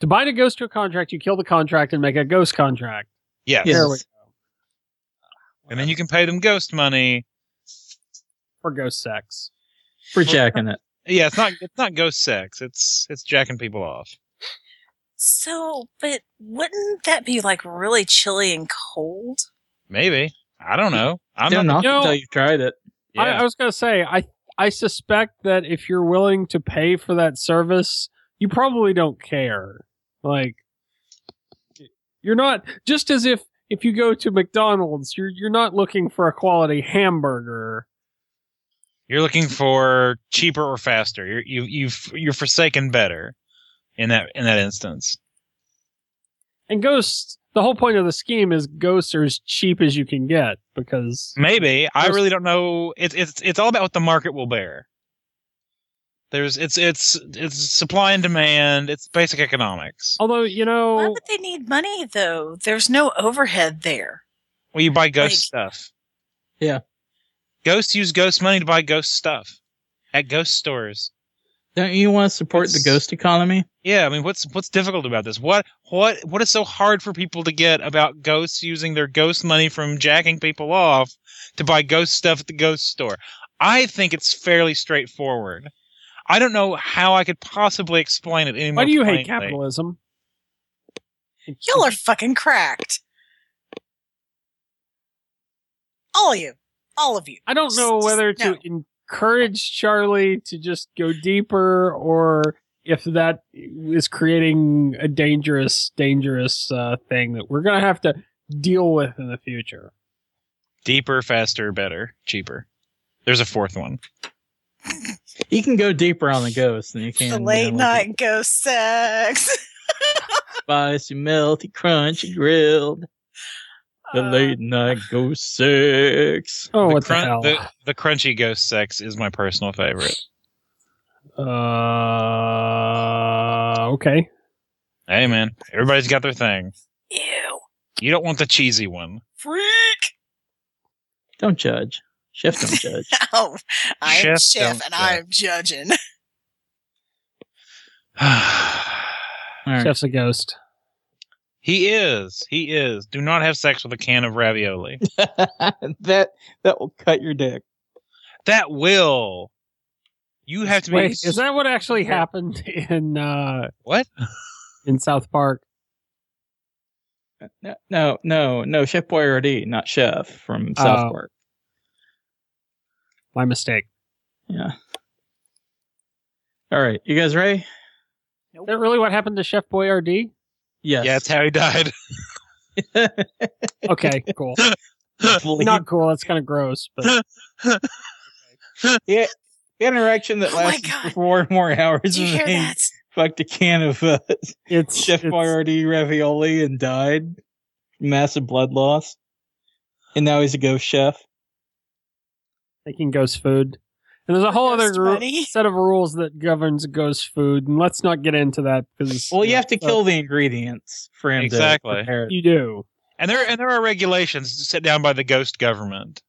To bind a ghost to a contract, you kill the contract and make a ghost contract. Yes. There we go. And then you can pay them ghost money. For ghost sex. For jacking it. Yeah, it's not it's not ghost sex. It's it's jacking people off. So, but wouldn't that be like really chilly and cold? Maybe. I don't know. I'm Don't not You know- until you've tried it. yeah. I, I was gonna say, I I suspect that if you're willing to pay for that service, you probably don't care. Like, you're not just as if if you go to McDonald's, you're you're not looking for a quality hamburger. You're looking for cheaper or faster. You're you you've you're forsaken better in that in that instance. And ghosts, the whole point of the scheme is ghosts are as cheap as you can get because Maybe. I really don't know. It's it's it's all about what the market will bear. There's it's it's it's supply and demand. It's basic economics. although you know, Why would they need money though? There's no overhead there. Well, you buy ghost Like- stuff. Yeah. Ghosts use ghost money to buy ghost stuff at ghost stores. Don't you want to support the ghost economy? Yeah, I mean, what's what's difficult about this? What what what is so hard for people to get about ghosts using their ghost money from jacking people off to buy ghost stuff at the ghost store? I think it's fairly straightforward. I don't know how I could possibly explain it any more. why do you hate capitalism? Y'all are fucking cracked. All of you. All of you. I don't know whether to No. encourage Charlie to just go deeper or if that is creating a dangerous, dangerous uh, thing that we're going to have to deal with in the future. Deeper, faster, better, cheaper. There's a fourth one. You can go deeper on the ghost than you can. The you late know, night ghost sex. spicy, melty, crunchy, grilled. The Uh, late night ghost sex. Oh, the, what the hell? the the crunchy ghost sex is my personal favorite. Uh, okay. Hey man, everybody's got their thing. Ew. You don't want the cheesy one. Freak. Don't judge. Chef don't judge. Oh, I'm Chef chef, and judge. I'm judging. All right. Chef's a ghost. he is. He is. Do not have sex with a can of ravioli. that that will cut your dick. That will. You have to be. Wait, is that what actually happened in uh, what? in South Park? No, no, no, no. Chef Boyardee, not Chef from South Oh. Park. My mistake. Yeah. All right, you guys ready? Is that really what happened to Chef Boyardee? RD? Yes. Yeah, that's how he died. Okay, cool. Not cool. That's kind of gross, but Yeah. The interaction that Oh lasted God. for four more hours. Did you hear that? Fucked a can of uh, it's Chef it's- Boyardee ravioli and died. Massive blood loss. And now he's a ghost chef. Making ghost food. And there's a whole other ru- set of rules that governs ghost food, and let's not get into that because Well, you have to kill the ingredients for him Exactly. to prepare it. You do. And there and there are regulations set down by the ghost government.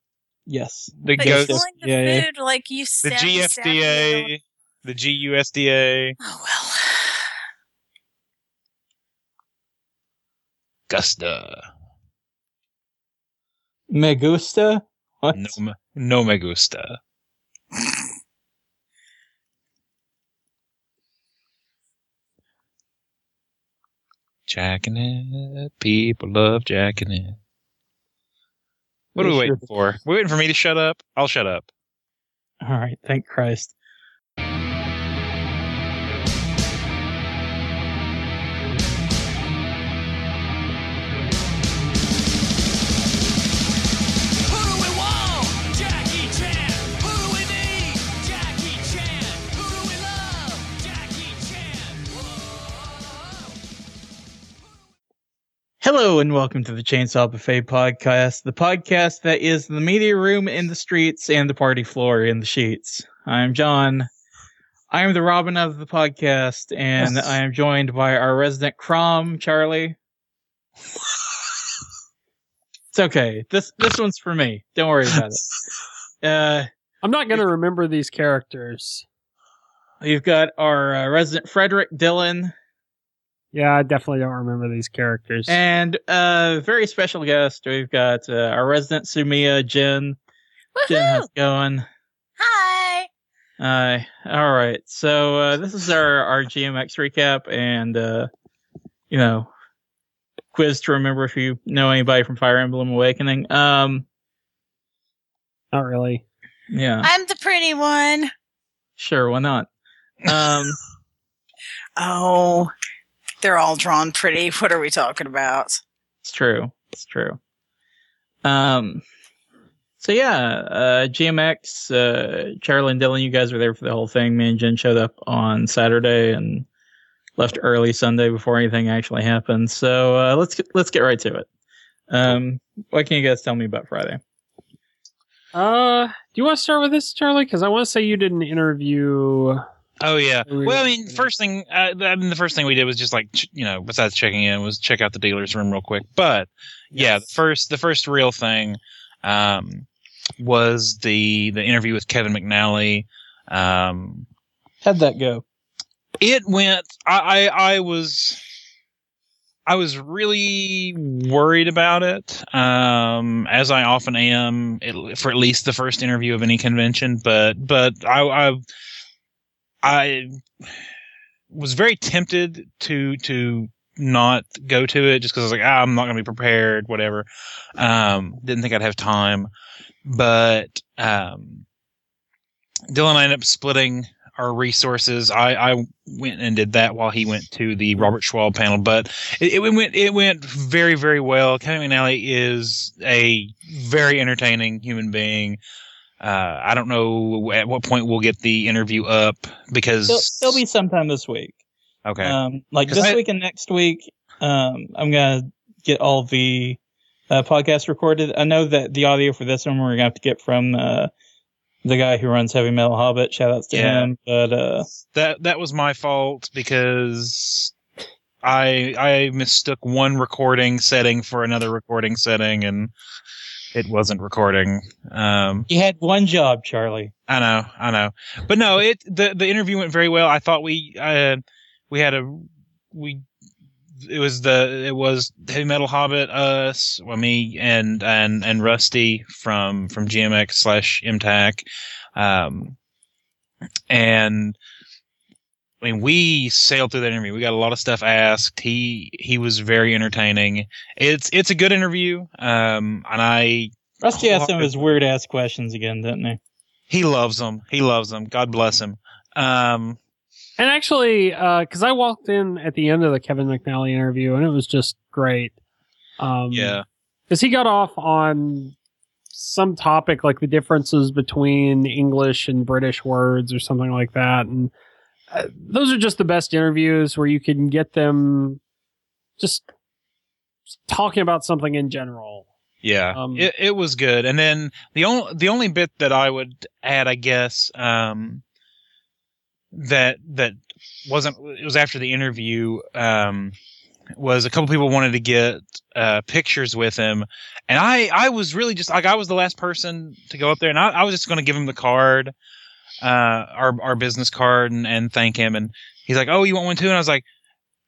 Yes. The But ghost, killing the yeah, yeah. like you the stab- stab GFDA, the GUSDA, Oh well. Gusta. Me gusta? What? No, no me gusta. Jacking it. People love jacking it. What are we waiting for? We're waiting for me to shut up? I'll shut up. All right. Thank Christ. Hello and welcome to the Chainsaw Buffet podcast, the podcast that is the media room in the streets and the party floor in the sheets. I'm John. I am the Robin of the podcast, and. I am joined by our resident Chrom, Charlie. It's okay. This this one's for me. Don't worry about it. Uh, I'm not going to remember these characters. You've got our uh, resident Frederick Dylan, Yeah, I definitely don't remember these characters. And a very special guest. We've got uh, our resident Sumia Jen. Jen, how's it going? Hi. Hi. All right. So uh, this is our our GMX recap, and uh, you know, quiz to remember if you know anybody from Fire Emblem Awakening. Um, Not really. yeah, I'm the pretty one. sure, why not? Um, Oh, they're all drawn pretty. What are we talking about? it's true. It's true. Um, so yeah, uh, GMX, uh, Charlie and Dylan, you guys were there for the whole thing. Me and Jen showed up on Saturday and left early Sunday before anything actually happened. So uh, let's get, let's get right to it. Um, what can you guys tell me about Friday? Uh, do you want to start with this, Charlie? Because I want to say you did an interview. Oh yeah. Well, I mean, first thing, uh, I mean, the first thing we did was just like, ch- you know, besides checking in, was check out the dealer's room real quick. But yeah, the first, the first real thing, um, was the the interview with Kevin McNally. Um, How'd that go? it went. I, I I was. I was really worried about it, um, as I often am it, for at least the first interview of any convention. But but I, I I was very tempted to to not go to it just because I was like, ah, I'm not going to be prepared, whatever. Um, didn't think I'd have time, but um, Dylan and I ended up splitting our resources. I, I went and did that while he went to the Robert Schwalb panel, but it, it went it went very very well. Kevin McNally is a very entertaining human being. Uh, I don't know at what point we'll get the interview up because It'll, it'll be sometime this week. okay. Um, like this I- week and next week. Um, I'm gonna get all the uh, podcasts recorded. I know that the audio for this one we're gonna have to get from uh, the guy who runs Heavy Metal Hobbit. Shout outs to Yeah. him. But uh, that that was my fault because I I mistook one recording setting for another recording setting and it wasn't recording. Um, you had one job, Charlie. I know, I know, but no, it the the interview went very well. I thought we uh we had a we it was the it was heavy metal hobbit us well me and and and rusty from from gmx slash mtac um and I mean, we sailed through that interview. We got a lot of stuff asked. He he was very entertaining. It's it's a good interview. Um, and I Rusty asked him his weird ass questions again, didn't he? he loves them. He loves them. God bless him. Um, And actually, because I walked in at the end of the Kevin McNally interview, and it was just great. Um, yeah, because he got off on some topic like the differences between English and British words or something like that, and uh, those are just the best interviews where you can get them just talking about something in general. yeah. Um, it it was good. And then the only the only bit that I would add, I guess, um, that that wasn't it was after the interview. Um, was a couple people wanted to get uh, pictures with him, and I I was really just like I was the last person to go up there, and I, I was just going to give him the card, uh, our our business card, and, and thank him. And he's like, "Oh, you want one too?" And I was like,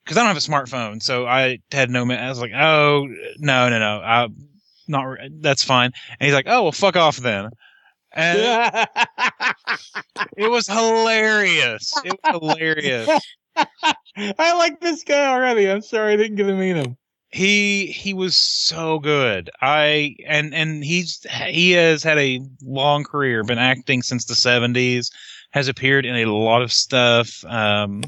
"Because I don't have a smartphone, so I had no." I was like, "Oh, no, no, no, I, not that's fine." And he's like, "Oh, well, fuck off then." And it was hilarious. It was hilarious. I like this guy already. I'm sorry I didn't get to meet him. He he was so good i and and he's he has had a long career been acting since the 70s has appeared in a lot of stuff um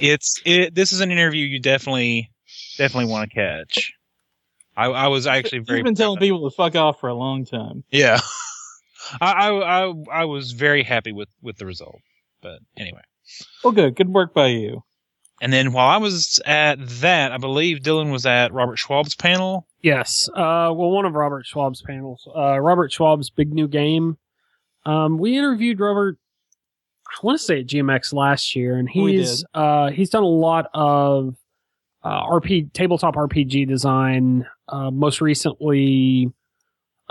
it's it this is an interview you definitely definitely want to catch i i was actually very He's been telling people to fuck off for a long time. yeah I, I i i was very happy with with the result but anyway Well, good. Good work by you. And then while i was at that i believe dylan was at robert schwalb's panel Yes. Uh, well, one of Robert Schwalb's panels, uh, Robert Schwalb's big new game. Um, we interviewed Robert. I want to say at GMX last year, and he's uh, he's done a lot of uh, RP tabletop RPG design. Uh, most recently,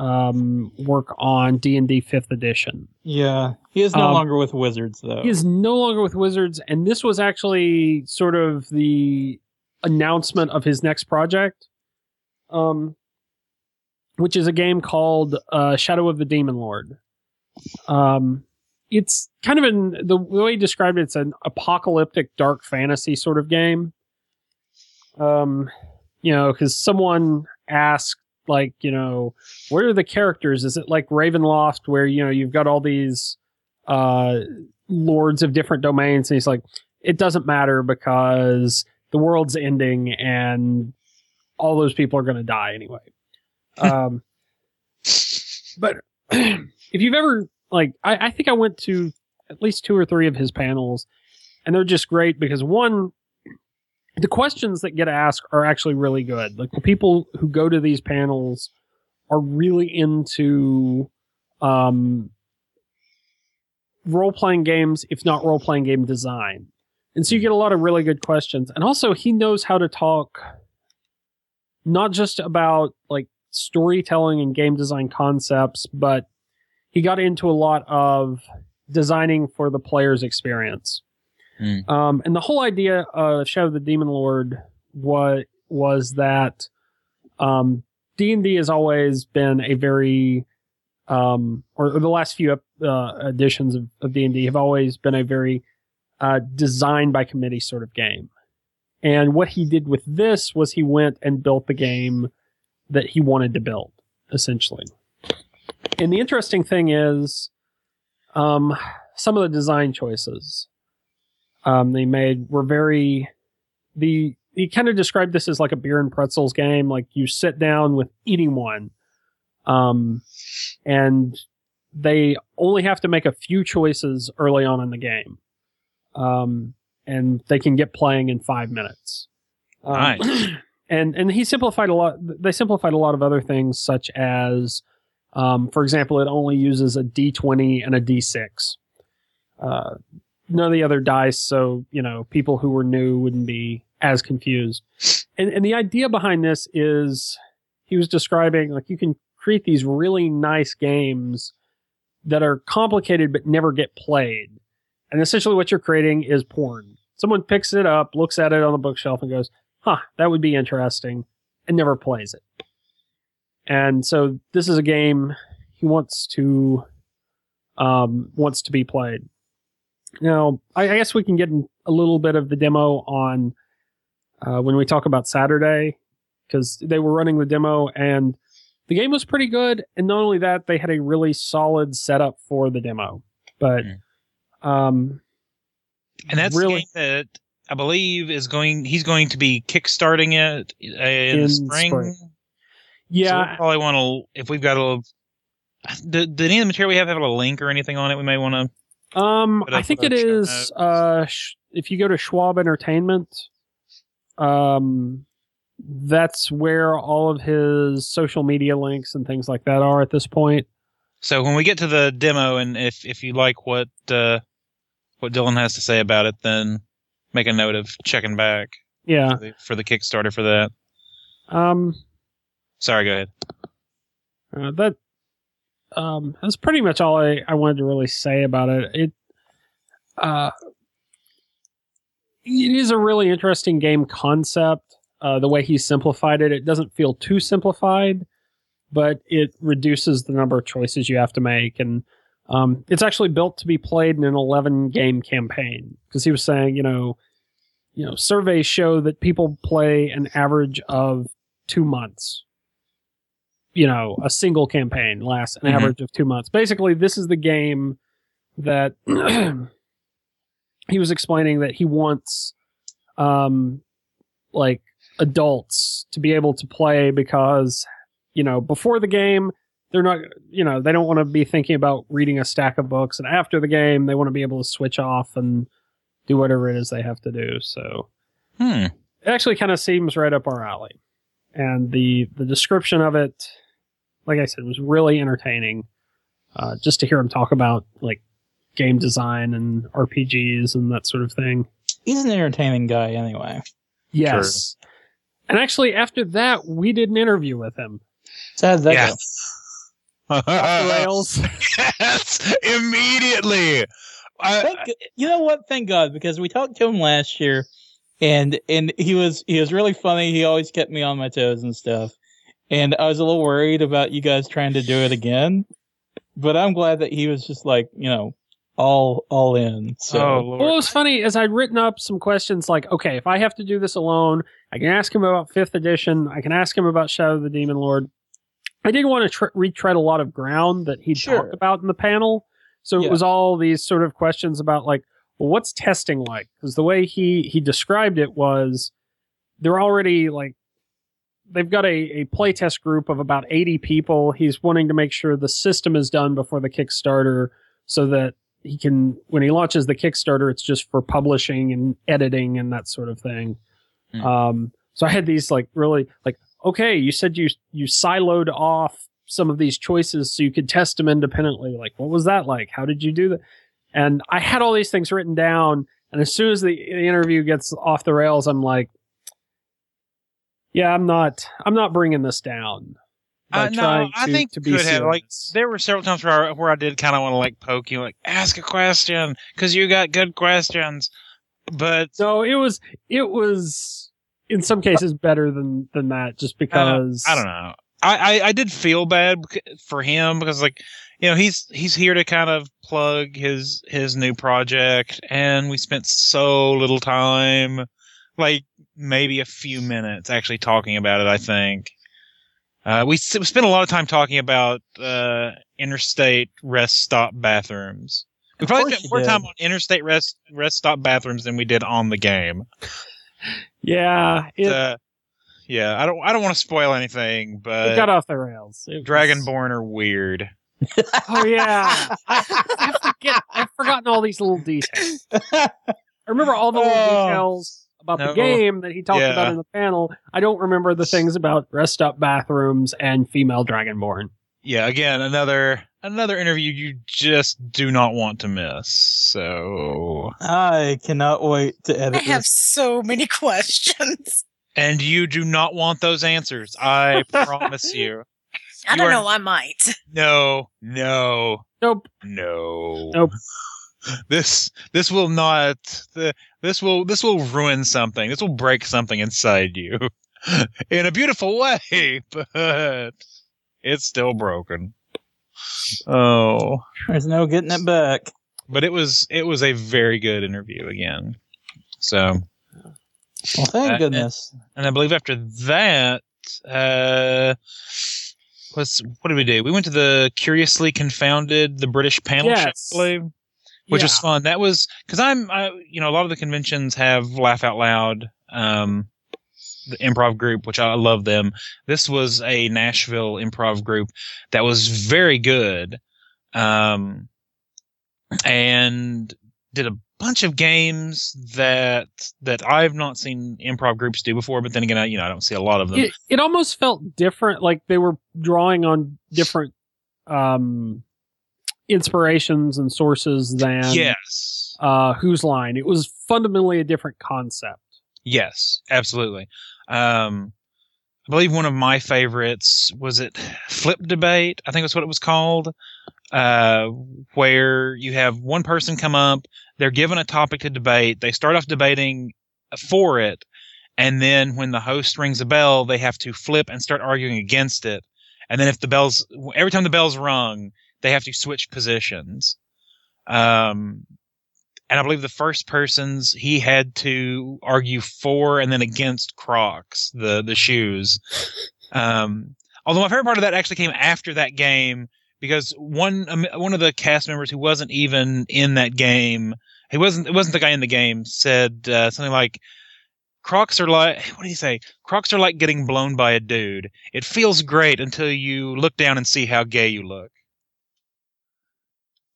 um, work on D and D Fifth Edition. Yeah, he is no Um, longer with Wizards though. He is no longer with Wizards, and this was actually sort of the announcement of his next project, um, which is a game called uh, Shadow of the Demon Lord. Um, it's kind of an the way he described it, it's an apocalyptic dark fantasy sort of game. Um, you know, because someone asked, like, you know, where are the characters? Is it like Ravenloft, where you know you've got all these uh lords of different domains? And he's like, it doesn't matter because the world's ending and all those people are going to die anyway. Um, but if you've ever like, I, I think I went to at least two or three of his panels, and they're just great because one, the questions that get asked are actually really good. Like the people who go to these panels are really into um, role playing games, if not role playing game design. And so you get a lot of really good questions. And also, he knows how to talk not just about like storytelling and game design concepts, but he got into a lot of designing for the player's experience. Mm. Um, and the whole idea of Shadow of the Demon Lord was was that um, D and D has always been a very um, or, or the last few uh, editions of, of D&D have always been a very uh, by committee sort of game. And what he did with this was he went and built the game that he wanted to build, essentially. And the interesting thing is, um, some of the design choices um, they made were very the he kind of described this as like a beer and pretzels game. Like you sit down with anyone, um, and they only have to make a few choices early on in the game, um, and they can get playing in five minutes. Um, Nice. and and he simplified a lot. They simplified a lot of other things, such as, um, for example, it only uses a D twenty and a D six. Uh, none of the other dice, so you know people who were new wouldn't be as confused. And and the idea behind this is he was describing like you can create these really nice games that are complicated but never get played. And essentially what you're creating is porn. Someone picks it up, looks at it on the bookshelf and goes, "Huh, that would be interesting," and never plays it. And so this is a game he wants to um wants to be played. Now, I, I guess we can get a little bit of the demo on uh, when we talk about Saturday because they were running the demo and the game was pretty good. And not only that, they had a really solid setup for the demo. But um, And that's really that I believe is going. He's going to be kickstarting it uh, in, In the spring. spring. So yeah, we probably want to. If we've got a. Did, did any of the material we have have a link or anything on it? We may want to. Um, I think it is. Uh, sh- if you go to Schwalb Entertainment, um, that's where all of his social media links and things like that are at this point. So when we get to the demo, and if if you like what uh, what Dylan has to say about it, then make a note of checking back Yeah. for the, for the Kickstarter for that. Um, Sorry, go ahead. uh, that um, that's pretty much all I, I wanted to really say about it. It uh, it is a really interesting game concept. Uh, the way he simplified it, it doesn't feel too simplified, but it reduces the number of choices you have to make, and um, it's actually built to be played in an 11 game campaign. Because he was saying, you know, you know, surveys show that people play an average of two months. You know, a single campaign lasts an Mhm. average of two months. Basically, this is the game that he was explaining that he wants, um, like adults to be able to play because, you know, before the game, they're not, you know, they don't want to be thinking about reading a stack of books, and after the game, they want to be able to switch off and do whatever it is they have to do. So, Hmm. it actually kind of seems right up our alley. And the the description of it, like I said, it was really entertaining. Uh, just to hear him talk about like game design and RPGs and that sort of thing. He's an entertaining guy anyway. Yes. And actually, after that, we did an interview with him. So how did that Yeah. go? Rails. yes, immediately. I, Thank, you know what? Thank God, because we talked to him last year, and and he was he was really funny. He always kept me on my toes and stuff. And I was a little worried about you guys trying to do it again, but I'm glad that he was just like you know all all in. So oh Well, lord. it was funny as I'd written up some questions like, okay, if I have to do this alone, I can ask him about fifth edition. I can ask him about Shadow of the Demon Lord. I didn't want to tr- retread a lot of ground that he Sure. talked about in the panel. So Yeah. it was all these sort of questions about like, well, what's testing like? Because the way he he described it was they're already like they've got a, a playtest group of about 80 people. He's wanting to make sure the system is done before the Kickstarter so that he can when he launches the Kickstarter, it's just for publishing and editing and that sort of thing. Hmm. Um, so I had these like really like okay, you said you you siloed off some of these choices so you could test them independently. Like, what was that like? How did you do that? And I had all these things written down. And as soon as the, the interview gets off the rails, I'm like, yeah, I'm not, I'm not bringing this down. Uh, no, I to- think to be could have like there were several times where I, where I did kind of want to like poke you, like ask a question because you got good questions, but So it was it was in some cases better than than that just because I don't know. I, I, I did feel bad for him because like you know he's he's here to kind of plug his his new project and we spent so little time like maybe a few minutes actually talking about it I think uh, we, s- we spent a lot of time talking about uh, interstate rest stop bathrooms we probably spent more did. time on interstate rest rest stop bathrooms than we did on the game Yeah, it, uh, yeah I don't I don't want to spoil anything but it got off the rails. It was- Dragonborn are weird. Oh yeah, I, I forget. I've forgotten all these little details. I remember all the little Oh. details about No. the game that he talked Yeah. about in the panel. I don't remember the things about rest up bathrooms and female Dragonborn. Yeah, again, another another interview you just do not want to miss. So, I cannot wait to edit. I edit have so many questions. and you do not want those answers. I promise you. I You don't are- know. I might. No, no, Nope. no. Nope. This this will not the this will this will ruin something. This will break something inside you in a beautiful way, but it's still broken. Oh. There's no getting it back. but it was it was a very good interview again. So, Well, thank Uh, goodness. and I believe after that, uh, what did we do? We went to the Curiously Confounded, the British panel Yes. show, I believe, which was fun. That was because I'm, I, you know, a lot of the conventions have Laugh Out Loud, um, the improv group, which I love them. This was a Nashville improv group that was very good, um, and did a bunch of games that that I've not seen improv groups do before. But then again, I, you know, I don't see a lot of them. It, it almost felt different, like they were drawing on different um, inspirations and sources than yes, uh, Whose Line. It was fundamentally a different concept. yes, absolutely. Um, I believe one of my favorites was it Flip Debate. I think that's what it was called. Uh, where you have one person come up, they're given a topic to debate. They start off debating for it, and then when the host rings a bell, they have to flip and start arguing against it. And then if the bells, every time the bell's rung, they have to switch positions. Um, and I believe the first person's he had to argue for and then against Crocs, the the shoes. Um, although my favorite part of that actually came after that game because one um, one of the cast members who wasn't even in that game, he wasn't it wasn't the guy in the game, said uh, something like. Crocs are like what do you say? Crocs are like getting blown by a dude. It feels great until you look down and see how gay you look.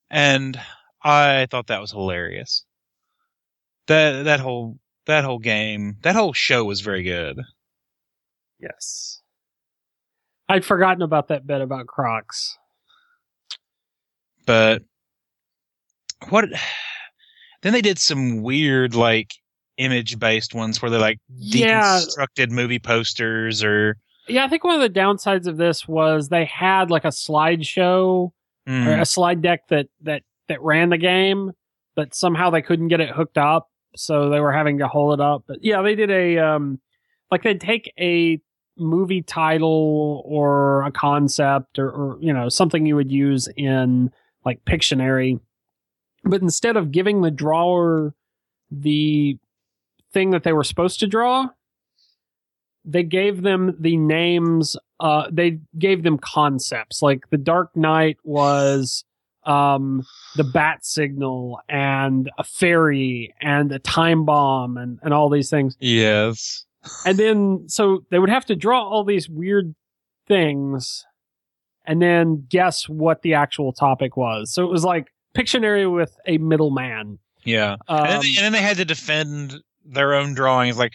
And I thought that was hilarious. That that whole that whole game, that whole show was very good. Yes. I'd forgotten about that bit about Crocs. But what then they did some weird like image based ones where they like Yeah. deconstructed movie posters or Yeah, I think one of the downsides of this was they had like a slideshow Mm, or a slide deck that that that ran the game, but somehow they couldn't get it hooked up. so they were having to hold it up. But yeah, they did a um, like they'd take a movie title or a concept or, or you know something you would use in like Pictionary, but instead of giving the drawer the thing that they were supposed to draw, they gave them the names. Uh, they gave them concepts like the Dark Knight was um the bat signal and a fairy and a time bomb and, and all these things Yes. and then so they would have to draw all these weird things and then guess what the actual topic was so it was like pictionary with a middleman Yeah. um, and, then they, and then they had to defend their own drawings, like,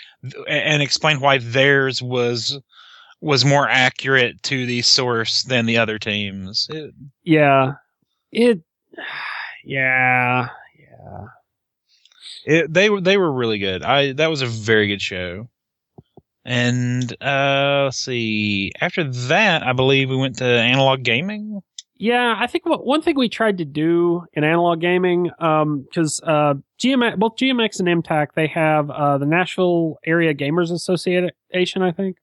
and explain why theirs was was more accurate to the source than the other teams. It- yeah it yeah yeah It, they were they were really good. I that was a very good show. And uh let's see. After that, I believe we went to analog gaming. Yeah, I think what, one thing we tried to do in analog gaming, because uh, GMX, both GMX and MTAC, they have uh, the Nashville Area Gamers Association, I think,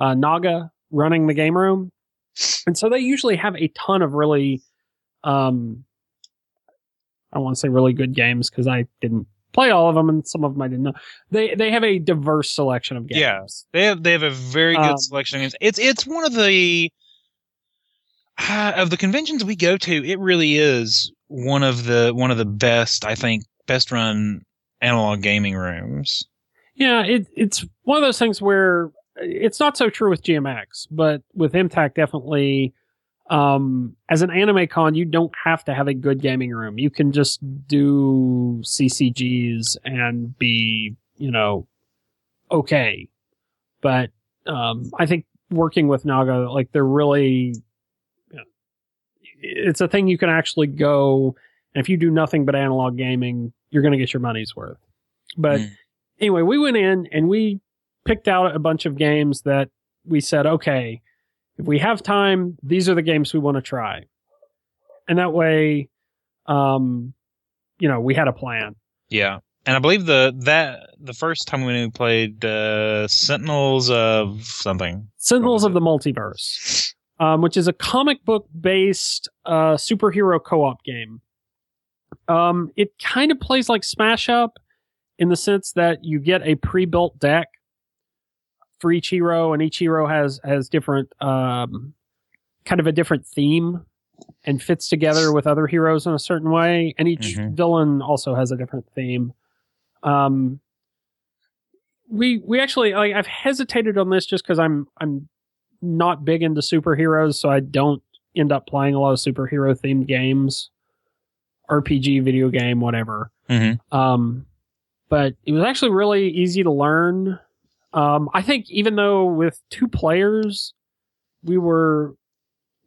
uh, Naga running the game room, and so they usually have a ton of really, um, I want to say really good games because I didn't play all of them, and some of them I didn't know. They they have a diverse selection of games. Yeah. They have they have a very good Um, selection of games. It's it's one of the uh, of the conventions we go to. It really is one of the one of the best. I think best run analog gaming rooms. Yeah, it, it's one of those things where it's not so true with GMX, but with MTAC, definitely. Um, as an anime con, you don't have to have a good gaming room. You can just do CCGs and be, you know, okay. But um, I think working with Naga, like they're really, it's a thing you can actually go. And if you do nothing but analog gaming, you're going to get your money's worth. But Mm. anyway, we went in and we picked out a bunch of games that we said, okay, if we have time, these are the games we want to try. And that way, um, you know, we had a plan. Yeah. And I believe the that the first time we played uh, Sentinels of something. Sentinels of the Multiverse, um, which is a comic book based uh, superhero co op game. Um, it kind of plays like Smash Up in the sense that you get a pre built deck for each hero, and each hero has has different um, kind of a different theme and fits together with other heroes in a certain way, and each Mhm. villain also has a different theme. Um, we we actually like I've hesitated on this just because I'm I'm not big into superheroes, so I don't end up playing a lot of superhero themed games, RPG, video game, whatever. Mhm. Um, but it was actually really easy to learn. Um, I think even though with two players, we were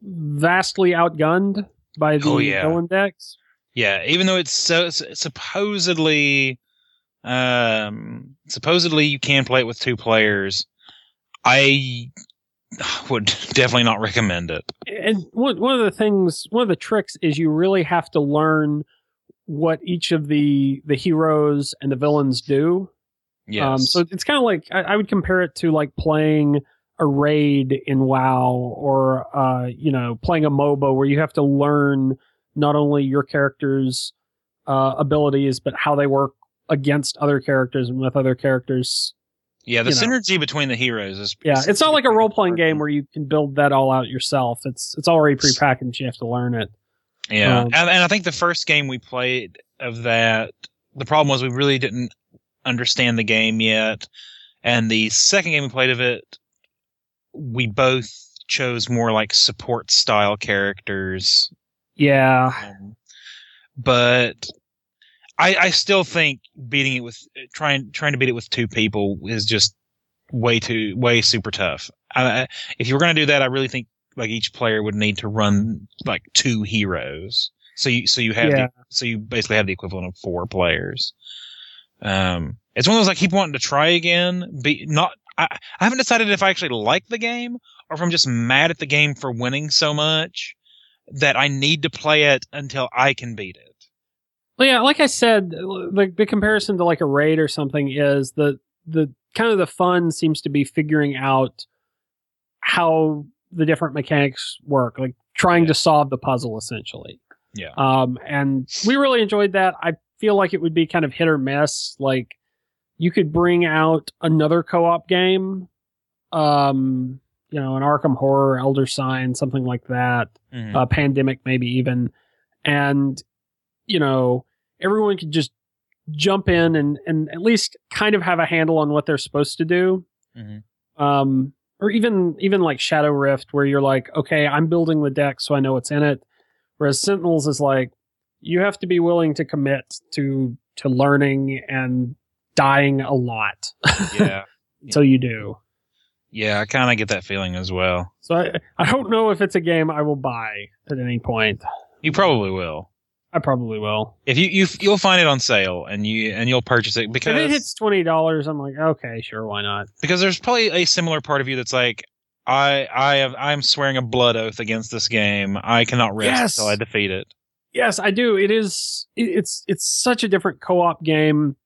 vastly outgunned by the Oh, yeah. villain decks. Yeah, even though it's so supposedly, um, supposedly you can play it with two players, I would definitely not recommend it. and one one of the things, one of the tricks is you really have to learn what each of the the heroes and the villains do. Yes. Um, so it's kind of like I, I would compare it to like playing a raid in WoW or uh, you know playing a MOBA where you have to learn not only your character's uh, abilities but how they work against other characters and with other characters. Yeah, the you know. synergy between the heroes is Yeah, it's not like a role playing game where you can build that all out yourself. It's it's already prepackaged. You have to learn it. Yeah, Um, and, and I think the first game we played of that, the problem was we really didn't understand the game yet, and the second game we played of it, we both chose more like support style characters, Yeah, um, but I, I still think beating it with trying trying to beat it with two people is just way too way super tough. I, I- if you were going to do that, I really think like each player would need to run like two heroes. So you so you have Yeah. the, so you basically have the equivalent of four players. Um, it's one of those I keep wanting to try again. Be not I, I haven't decided if I actually like the game or if I'm just mad at the game for winning so much that I need to play it until I can beat it. Well, yeah, like I said, the the comparison to like a raid or something is the the kind of the fun seems to be figuring out how the different mechanics work, like trying Yeah. to solve the puzzle essentially. Yeah. Um, and we really enjoyed that. I feel like it would be kind of hit or miss. Like you could bring out another co-op game, um, you know, an Arkham Horror, Elder Sign, something like that Mhm. uh, pandemic maybe even and you know everyone could just jump in and and at least kind of have a handle on what they're supposed to do Mhm. um or even even like shadowrift where you're like okay i'm building the deck so i know what's in it whereas sentinels is like you have to be willing to commit to to learning and dying a lot yeah, until you do yeah. I kind of get that feeling as well. so I, I don't know if it's a game i will buy at any point You probably will. I probably will If you you you'll find it on sale and you and you'll purchase it because If it hits twenty dollars, I'm like, okay, sure, why not? because there's probably a similar part of you that's like I I have I'm swearing a blood oath against this game. I cannot rest Yes. until I defeat it. Yes, I do. It is. it- It's it's such a different co-op game,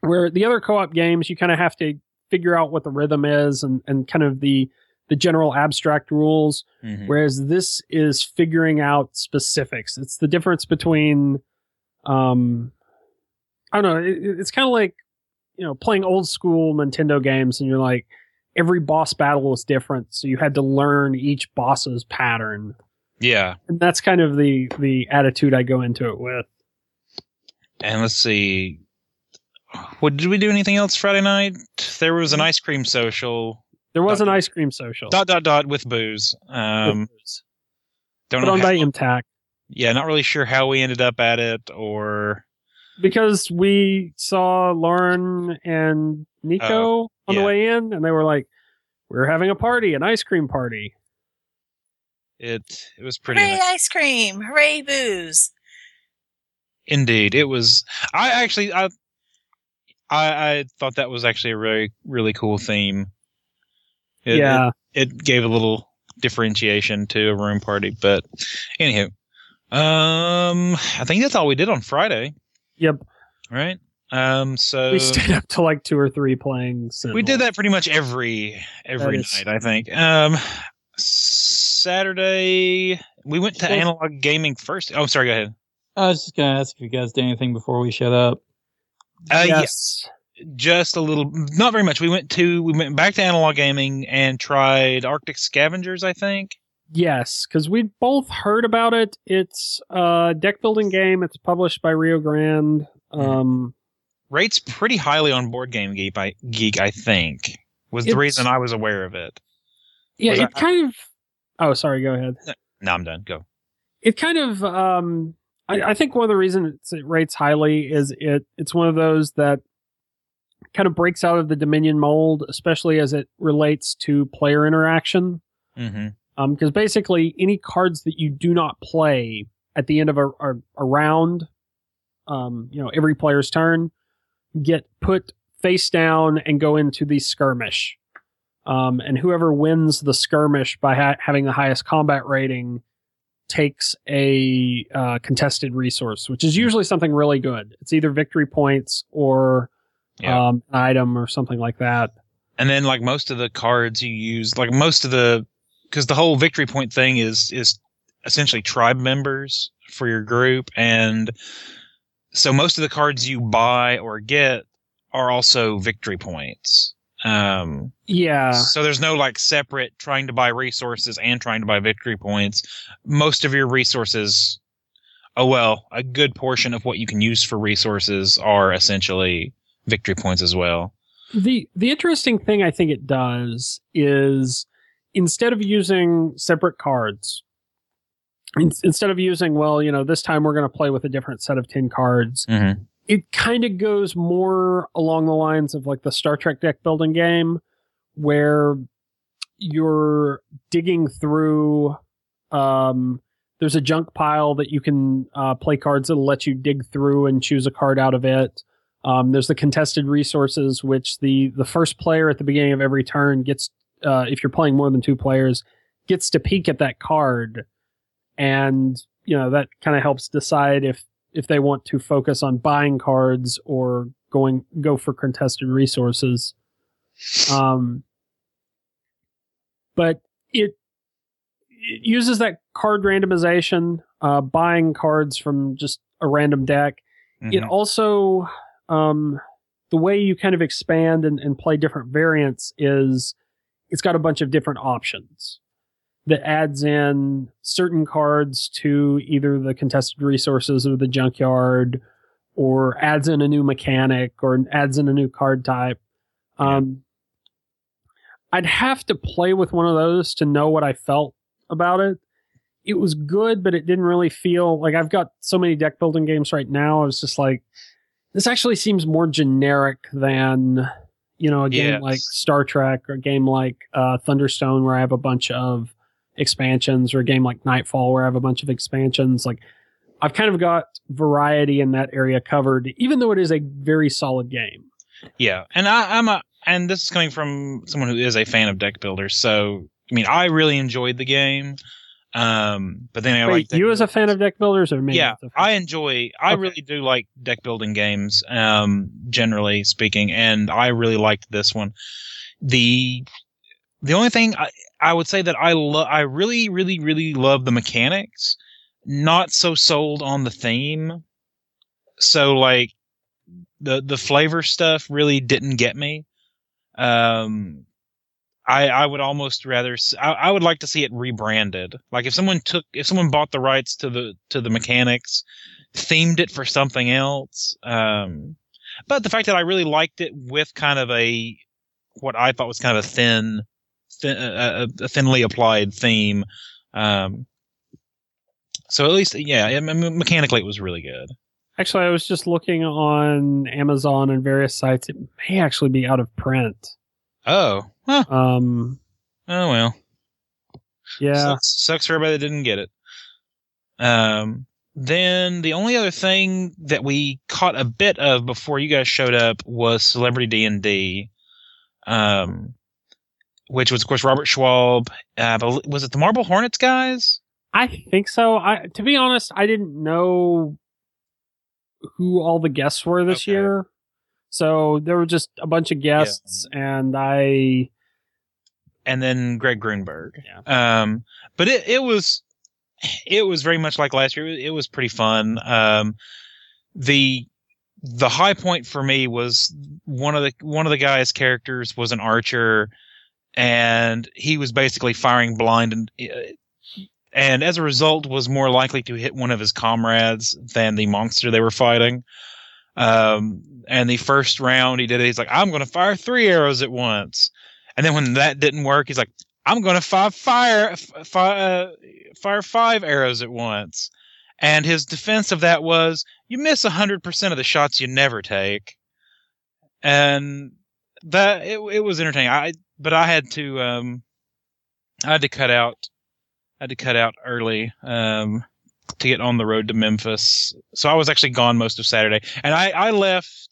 where the other co-op games you kind of have to figure out what the rhythm is and and kind of the the general abstract rules. Mhm. Whereas this is figuring out specifics. It's the difference between, um, I don't know. It, it's kind of like you know playing old school Nintendo games, and you're like every boss battle was different, so you had to learn each boss's pattern. Yeah, and that's kind of the the attitude I go into it with. and let's see. What did we do anything else Friday night? There was an ice cream social. There was an ice cream social. Dot dot dot with booze. Um, don't put know. on how- by MTAC yeah, not really sure how we ended up at it or because we saw Lauren and Nico on yeah. the way in, and they were like, "We're having a party, an ice cream party." it. It was pretty. Hooray, ice cream! Hooray, booze! Indeed, it was. I actually, I, I, I thought that was actually a really, really cool theme. It, yeah, it, it gave a little differentiation to a room party. But anywho, um, I think that's all we did on Friday, yep. right? Um, so we stayed up to like two or three playing. we did that pretty much every every That is- night. I think. Um, Saturday we went to Well- analog gaming first. Oh, sorry. Go ahead. I was just gonna ask if you guys did anything before we shut up. Uh, yeah. yes. Just a little not very much we went to we went back to analog gaming and tried arctic scavengers i think Yes, because we both heard about it. It's a deck building game. It's published by Rio Grande. Um, rates pretty highly on board game geek i, geek, I think was the reason i was aware of it yeah, Was it I- kind of. Oh, sorry. Go ahead. no i'm done go it kind of um I, I think one of the reasons it rates highly is it it's one of those that kind of breaks out of the dominion mold especially as it relates to player interaction mm-hmm. um because basically any cards that you do not play at the end of a, a, a round um you know every player's turn get put face down and go into the skirmish um and whoever wins the skirmish by ha- having the highest combat rating takes a uh, contested resource, which is usually something really good. It's either victory points or Yeah. um, an item or something like that. and then like most of the cards you use like most of the because the whole victory point thing is is essentially tribe members for your group and so most of the cards you buy or get are also victory points um Yeah, So there's no like separate trying to buy resources and trying to buy victory points. Most of your resources, oh well, a good portion of what you can use for resources are essentially victory points as well. the the interesting thing I think it does is instead of using separate cards, in, instead of using well, you know, this time we're going to play with a different set of ten cards. Mm-hmm. it kind of goes more along the lines of like the Star Trek deck building game where you're digging through um there's a junk pile that you can uh, play cards that'll let you dig through and choose a card out of it. Um, there's the contested resources, which the the first player at the beginning of every turn gets, uh, if you're playing more than two players, gets to peek at that card, and you know that kind of helps decide if if they want to focus on buying cards or going go for contested resources. Um, but it, it uses that card randomization, uh, buying cards from just a random deck. It Mhm. also, um, the way you kind of expand and, and play different variants is it's got a bunch of different options that adds in certain cards to either the contested resources or the junkyard or adds in a new mechanic or adds in a new card type. Um, I'd have to play with one of those to know what I felt about it. It was good, but it didn't really feel like I've got so many deck building games right now. I was just like, this actually seems more generic than, you know, a game Yes. like Star Trek or a game like uh, Thunderstone where I have a bunch of expansions or a game like Nightfall where I have a bunch of expansions. Like, I've kind of got variety in that area covered, even though it is a very solid game. Yeah, and I, I'm a, and this is coming from someone who is a fan of deck builders. So, I mean, I really enjoyed the game. Um, but then I Wait, like you as a fan of deck builders or me? yeah, as a fan? I enjoy. I Okay. really do like deck building games. Um, generally speaking, and I really liked this one. The the only thing I, I would say that I love, I really, really, really love the mechanics. Not so sold on the theme. So like the the flavor stuff really didn't get me. Um, I I would almost rather I would like to see it rebranded. Like if someone took if someone bought the rights to the to the mechanics, themed it for something else. Um, but the fact that I really liked it with kind of a what I thought was kind of a thin, thin a, a- thinly applied theme. Um, so at least yeah, I mean, mechanically it was really good. Actually, I was just looking on Amazon and various sites. It may actually be out of print. Oh, huh. Um, oh well. yeah. Sucks, sucks for everybody that didn't get it. Um, then the only other thing that we caught a bit of before you guys showed up was Celebrity D and D, um, which was of course Robert Schwalb. Uh, was it the Marble Hornets guys? I think so. I to be honest, I didn't know who all the guests were this Okay. year. So there were just a bunch of guests and I and then Greg Grunberg. Yeah. Um, but it, it was, it was very much like last year. It, was pretty fun. Um, the, the high point for me was one of the, one of the guy's characters was an archer and he was basically firing blind and, uh, and as a result was more likely to hit one of his comrades than the monster they were fighting. Um, and the first round he did it, he's like, I'm going to fire three arrows at once. And then when that didn't work, he's like, I'm going to fire fire f- fi- uh, fire five arrows at once. And his defense of that was, you miss hundred percent of the shots you never take. And that it, it was entertaining. I but I had to um I had to cut out I had to cut out early um to get on the road to Memphis. So I was actually gone most of Saturday, and I I left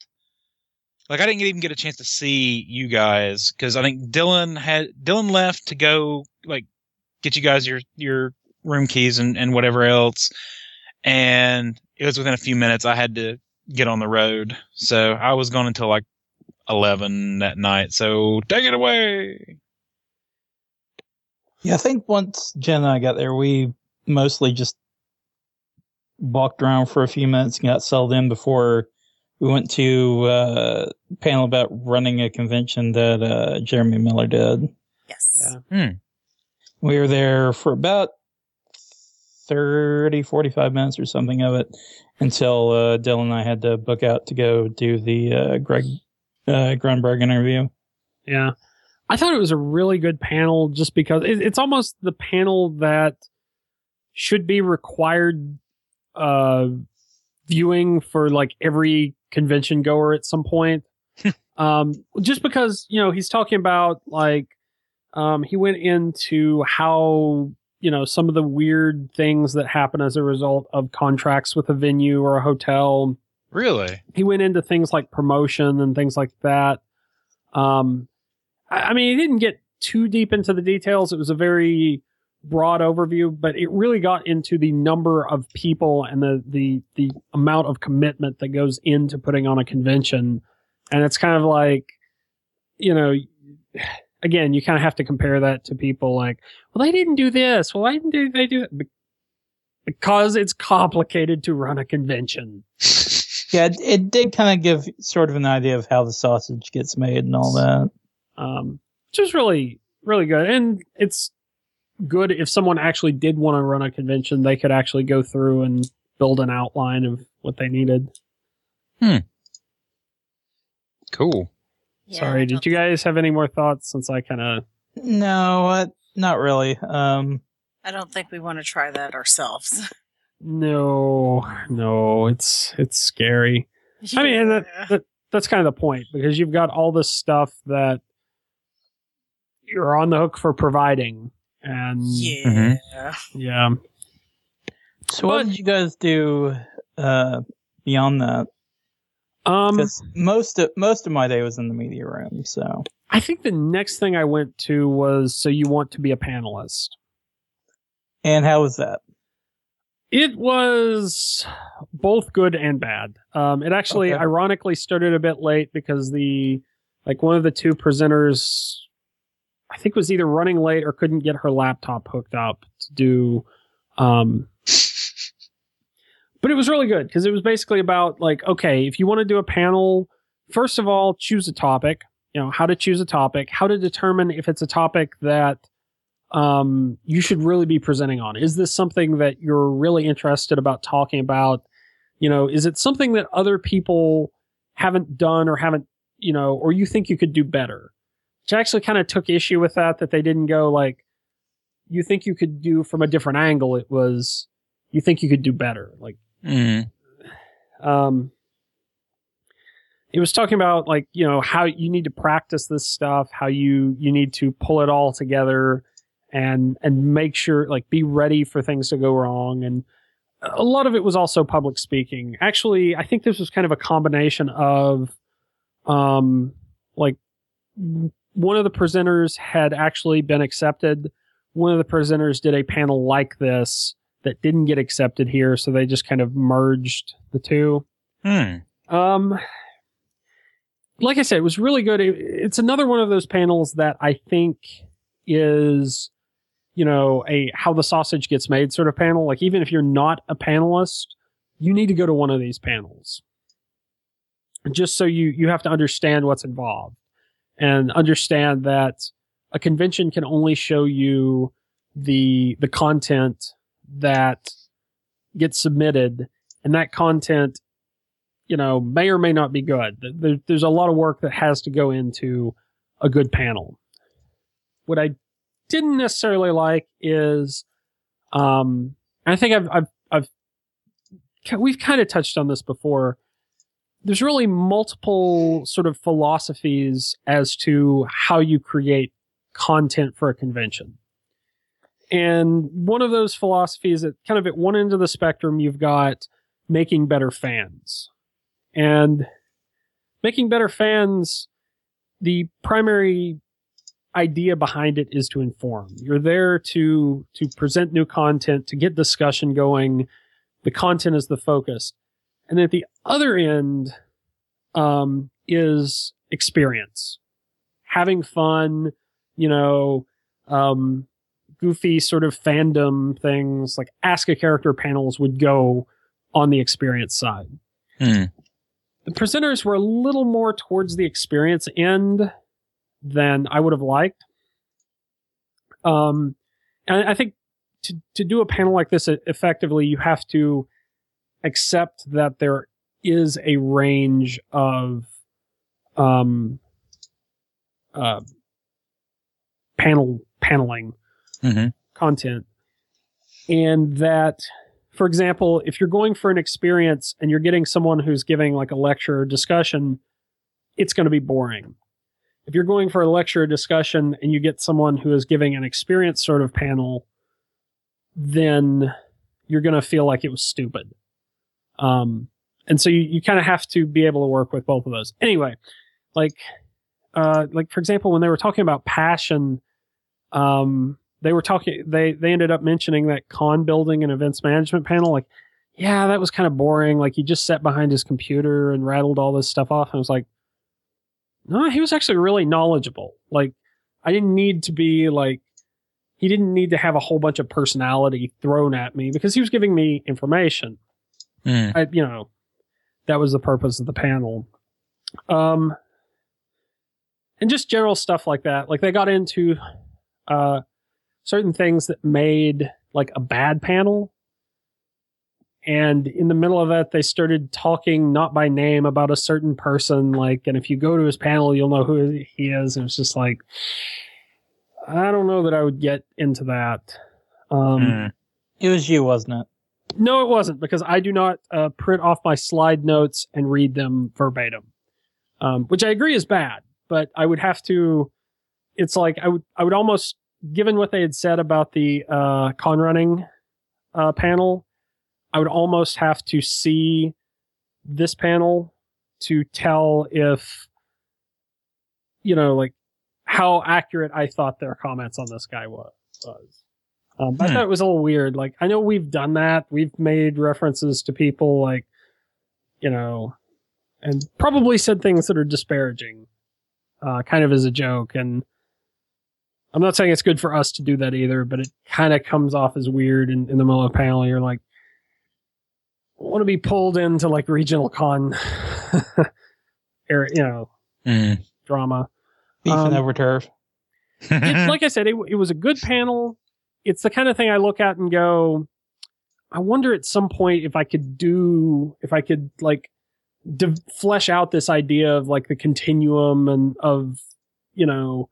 like I didn't even get a chance to see you guys because I think Dylan had Dylan left to go like get you guys your your room keys and and whatever else, and it was within a few minutes I had to get on the road, so I was gone until like eleven that night. So take it away. Yeah, I think once Jen and I got there, we mostly just walked around for a few minutes and got settled in before we went to uh, a panel about running a convention that uh, Jeremy Miller did. Yes. Yeah. We were there for about 30, 45 minutes or something of it until uh, Dylan and I had to book out to go do the uh, Greg uh, Grunberg interview. Yeah. I thought it was a really good panel just because it, it's almost the panel that should be required uh, viewing for like every convention goer at some point. um, just because, you know, he's talking about like, um, he went into how, you know, some of the weird things that happen as a result of contracts with a venue or a hotel Really? he went into things like promotion and things like that. Um, I, I mean, he didn't get too deep into the details. It was a very broad overview, but it really got into the number of people and the the the amount of commitment that goes into putting on a convention. And it's kind of like, you know, again, you kind of have to compare that to people like, well, they didn't do this. Well, why didn't they- they do it? Be- Because it's complicated to run a convention. Yeah, it, it did kind of give sort of an idea of how the sausage gets made and all that. um, which is really really good and it's good if someone actually did want to run a convention they could actually go through and build an outline of what they needed Hmm. Cool. Yeah, sorry did you guys have any more thoughts since i kind of No, uh, not really. Um, I don't think we want to try that ourselves. no no it's it's scary i mean that, that that's kind of the point because you've got all this stuff that you're on the hook for providing and yeah. yeah so what did you guys do uh, beyond that? um 'Cause most of most of my day was in the media room. So I think the next thing I went to was so you want to be a panelist. and how was that? It was both good and bad. Um, it actually, Okay. ironically, started a bit late because the like one of the two presenters, I think, was either running late or couldn't get her laptop hooked up to do. Um, but it was really good because it was basically about like, okay, if you want to do a panel, first of all, choose a topic. You know how to choose a topic, how to determine if it's a topic that um, you should really be presenting on. Is this something that you're really interested about talking about? You know, is it something that other people haven't done or haven't, you know, or you think you could do better? Which I actually kind of took issue with that, that they didn't go like, you think you could do from a different angle. It was, you think you could do better. Like, Mm. um, it was talking about like you know how you need to practice this stuff how you you need to pull it all together and and make sure like be ready for things to go wrong and a lot of it was also public speaking actually i think this was kind of a combination of um like one of the presenters had actually been accepted one of the presenters did a panel like this that didn't get accepted here so they just kind of merged the two Hmm. um, like I said, it was really good. It, it's another one of those panels that I think is, you know, a how the sausage gets made sort of panel. Like even if you're not a panelist, you need to go to one of these panels, just so you you have to understand what's involved and understand that a convention can only show you the the content that gets submitted, and that content you know, may or may not be good. There, there's a lot of work that has to go into a good panel. What I didn't necessarily like is, um, I think I've, I've, I've, we've kind of touched on this before. There's really multiple sort of philosophies as to how you create content for a convention. And one of those philosophies that kind of at one end of the spectrum, you've got making better fans. And making better fans the primary idea behind it is to inform. You're there to to present new content to get discussion going. The content is the focus and at the other end um, is experience having fun you know um, goofy sort of fandom things like ask a character panels would go on the experience side Hmm. the presenters were a little more towards the experience end than I would have liked. Um, and I think to to do a panel like this effectively, you have to accept that there is a range of um, uh, panel paneling Mhm. content, and that for example, if you're going for an experience and you're getting someone who's giving like a lecture or discussion, it's going to be boring. If you're going for a lecture or discussion and you get someone who is giving an experience sort of panel, then you're going to feel like it was stupid. Um, and so you, you kind of have to be able to work with both of those. Anyway, like, uh, like for example, when they were talking about passion, um, they were talking. They they ended up mentioning that con building and events management panel. Like, yeah, that was kind of boring. Like he just sat behind his computer and rattled all this stuff off. And I was like, no, he was actually really knowledgeable. Like, I didn't need to be like. He didn't need to have a whole bunch of personality thrown at me because he was giving me information. Mm. I, you know, that was the purpose of the panel. Um, and just general stuff like that. Like they got into uh, certain things that made like a bad panel. And in the middle of that, they started talking not by name about a certain person. Like, and if you go to his panel, you'll know who he is. And it's just like, I don't know that I would get into that. Um, Mm. It was you, wasn't it? No, it wasn't because I do not uh, print off my slide notes and read them verbatim, um, which I agree is bad. But I would have to. It's like I would I would almost, given what they had said about the uh, con running uh, panel, I would almost have to see this panel to tell if you know like how accurate I thought their comments on this guy was. Was. Um, I Hmm. thought it was a little weird. Like, I know we've done that. We've made references to people like, you know, and probably said things that are disparaging, uh, kind of as a joke. And I'm not saying it's good for us to do that either, but it kind of comes off as weird in, in the middle of a panel. You're like, want to be pulled into like regional con, area, you know, Mm. drama. Beefing Um, over turf. it, like I said, it, it was a good panel. It's the kind of thing I look at and go, I wonder at some point if I could do, if I could like de- flesh out this idea of like the continuum and of, you know,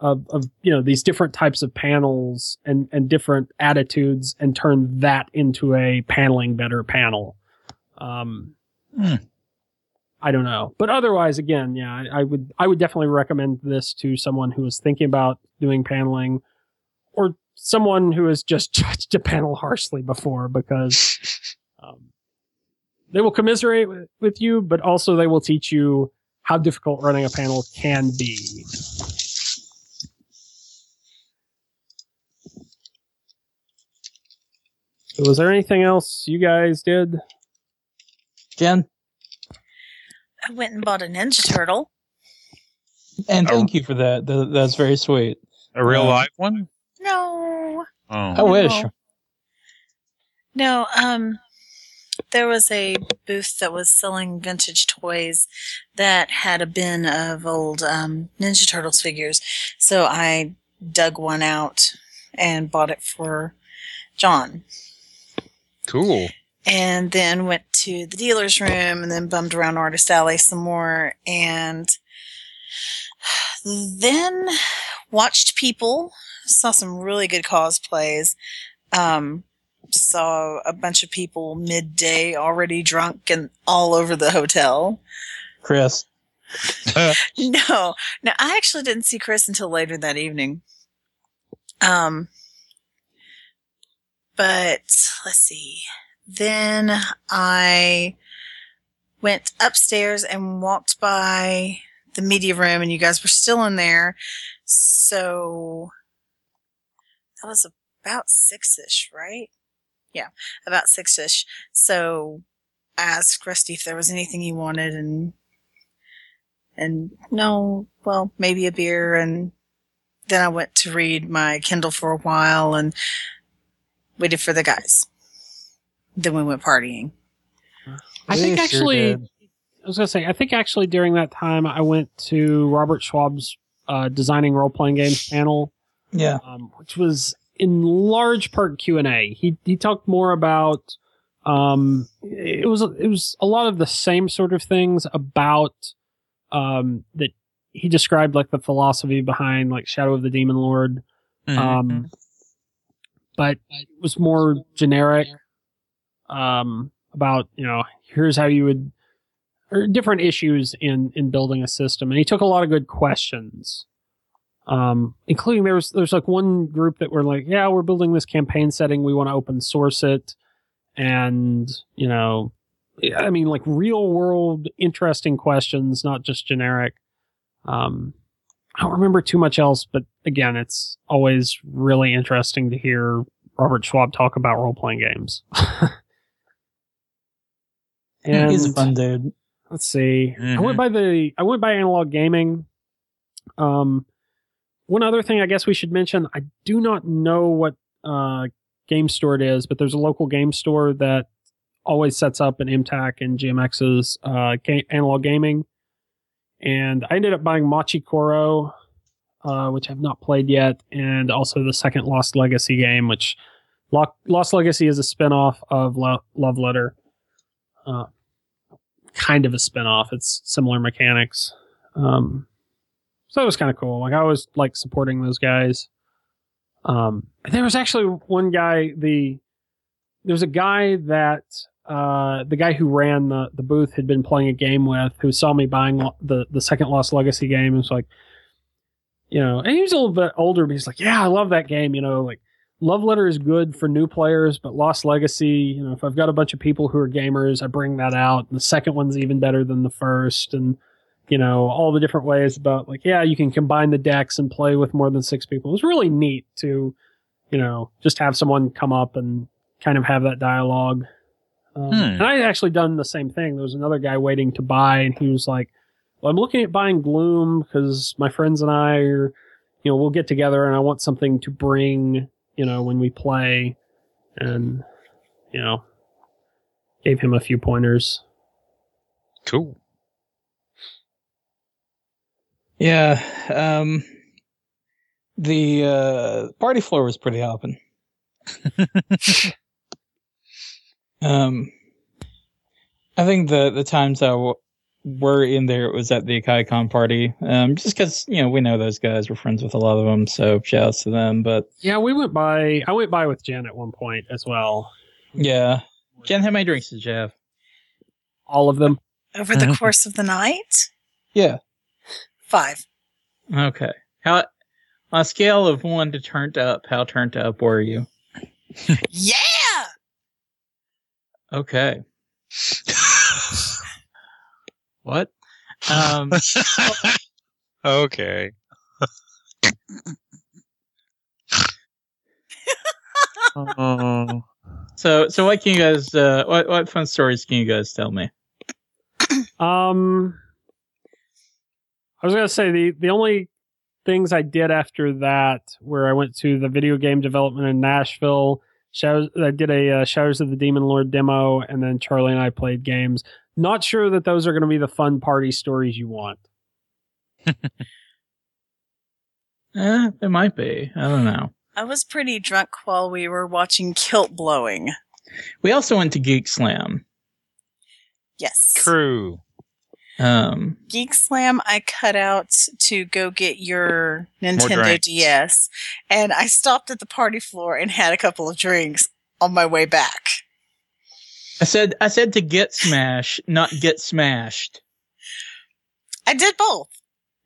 of, of, you know, these different types of panels and, and different attitudes and turn that into a paneling better panel. Um, Hmm. I don't know, but otherwise, again, yeah, I, I would I would definitely recommend this to someone who is thinking about doing paneling, or someone who has just judged a panel harshly before, because um, they will commiserate with, with you, but also they will teach you how difficult running a panel can be. So was there anything else you guys did? Jen, I went and bought a Ninja Turtle. and thank you for that. Th- That's very sweet. A real Um, live one? No, Oh. I wish. No. no. Um, there was a booth that was selling vintage toys that had a bin of old um, Ninja Turtles figures. So I dug one out and bought it for John. Cool. and then went to the dealer's room and then bummed around Artist Alley some more and then watched people saw some really good cosplays um saw a bunch of people midday already drunk and all over the hotel Chris. no, no, I actually didn't see Chris until later that evening. Um, but let's see. Then I went upstairs and walked by the media room, and you guys were still in there. So that was about six ish, right? Yeah, about six ish. So I asked Rusty if there was anything he wanted, and and no, well, maybe a beer. And then I went to read my Kindle for a while and waited for the guys. Then we went partying. I think sure actually, did. I was gonna say, I think actually during that time I went to Robert Schwalb's uh, designing role playing games panel, Yeah. um, which was in large part Q and A. He he talked more about um, it was it was a lot of the same sort of things about um, that he described like the philosophy behind like Shadow of the Demon Lord, Mhm. um, but it was more generic um, about you know here's how you would or different issues in in building a system and he took a lot of good questions um including there was there's like one group that were like yeah we're building this campaign setting we want to open source it and you know i mean like real world interesting questions not just generic um I don't remember too much else, but again, it's always really interesting to hear Robert Schwalb talk about role playing games. and He's a fun dude. let's see. I Mhm. went by the I went by analog gaming. Um, one other thing I guess we should mention. I do not know what uh, game store it is, but there's a local game store that always sets up an MTAC and GMX's uh, analog gaming. And I ended up buying Machi Koro, uh, which I've not played yet, and also the second Lost Legacy game, which Lo- Lost Legacy is a spinoff of Lo- Love Letter. Uh, kind of a spin-off. It's similar mechanics. Um, so it was kind of cool. Like I was like supporting those guys. Um, there was actually one guy, the, there was a guy that, uh, the guy who ran the, the booth had been playing a game with who saw me buying lo- the, the second Lost Legacy game and was like, you know, and he was a little bit older, but he's like, yeah, I love that game. You know, like Love Letter is good for new players, but Lost Legacy, you know, if I've got a bunch of people who are gamers, I bring that out. And the second one's even better than the first. And, you know, all the different ways about like, yeah, you can combine the decks and play with more than six people. It was really neat to, you know, just have someone come up and kind of have that dialogue. Um, Hmm. And I had actually done the same thing. There was another guy waiting to buy, and he was like, well, I'm looking at buying Gloom because my friends and I are, you know, we'll get together and I want something to bring, you know, when we play. And, you know, gave him a few pointers. Cool. Yeah. Um, the uh, party floor was pretty hopping. um, I think the the times I w- were in there it was at the KaiCon party. Um, just because you know we know those guys, we're friends with a lot of them, so shouts to them. But Yeah, we went by, I went by with Jen at one point as well. yeah, Jen, how many drinks did you have? All of them. Over the course of the night, Yeah. Five. Okay. How on a scale of one to turned up, how turned up were you? Yeah. Okay. What? Um, okay. oh. so so what can you guys uh what what fun stories can you guys tell me? Um, I was gonna say the the only things I did after that, where I went to the video game development in Nashville. Shadows, I did a uh, Shadows of the Demon Lord demo, and then Charlie and I played games. Not sure that those are going to be the fun party stories you want. Eh, it might be. I don't know. I was pretty drunk while we were watching Kilt Blowing. We also went to Geek Slam. Yes. True. Um, Geek Slam, I cut out to go get your Nintendo. DS, and I stopped at the party floor and had a couple of drinks on my way back. I said I said to get smash, not get smashed. I did both,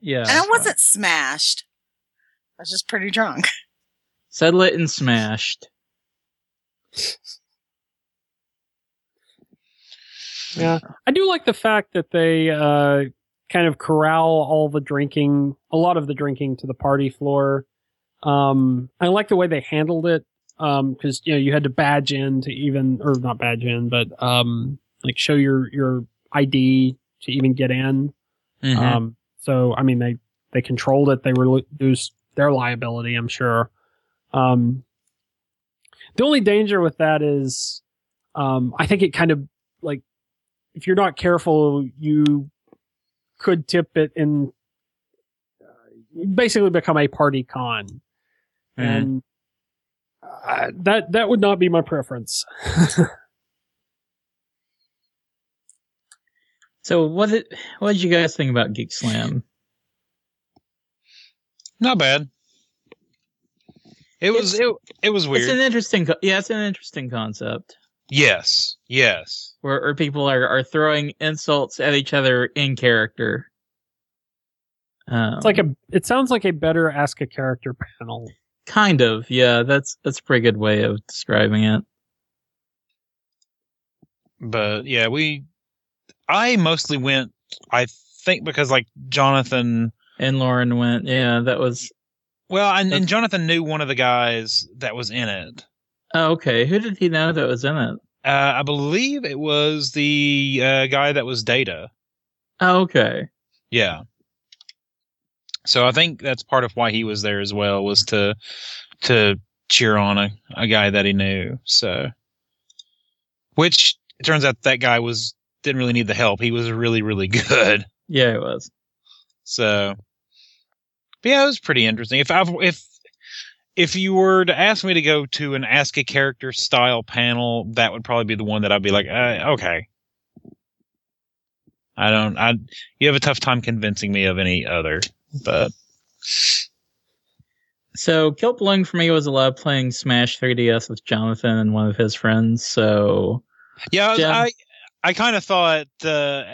Yeah. and I wasn't smashed. I was just pretty drunk. Settle it and smashed. Yeah, I do like the fact that they uh, kind of corral all the drinking, a lot of the drinking, to the party floor. Um, I like the way they handled it because you know you had to badge in to even, or not badge in, but um, like show your your ID to even get in. Mhm. Um, so I mean they they controlled it. They reduced their liability. I'm sure. Um, the only danger with that is, um, I think it kind of like if you're not careful, you could tip it and uh, basically become a party con, and uh, that that would not be my preference. So what did what did you guys think about Geek Slam? Not bad. It was it, it was weird. It's an interesting yeah, it's an interesting concept yes. Yes. where, where people are, are throwing insults at each other in character. Um, it's like a. It sounds like a better ask a character panel. kind of yeah. That's that's a pretty good way of describing it. But yeah, we I mostly went I think because like Jonathan And Lauren went, yeah, that was. Well, and, and Jonathan knew one of the guys that was in it. Oh, okay. Who did he know that was in it? Uh, I believe it was the uh, guy that was Data. Oh, okay. Yeah. So I think that's part of why he was there as well was to to cheer on a, a guy that he knew. So, which it turns out that guy was didn't really need the help. He was really really good. Yeah, it was. So, but yeah, it was pretty interesting. If I if if you were to ask me to go to an ask a character style panel, that would probably be the one that I'd be like, uh, okay. I don't. I you have a tough time convincing me of any other, but So, Kilt Balloon for me was a lot of playing Smash 3DS with Jonathan and one of his friends. So, yeah, I Jen? I I kind of thought uh,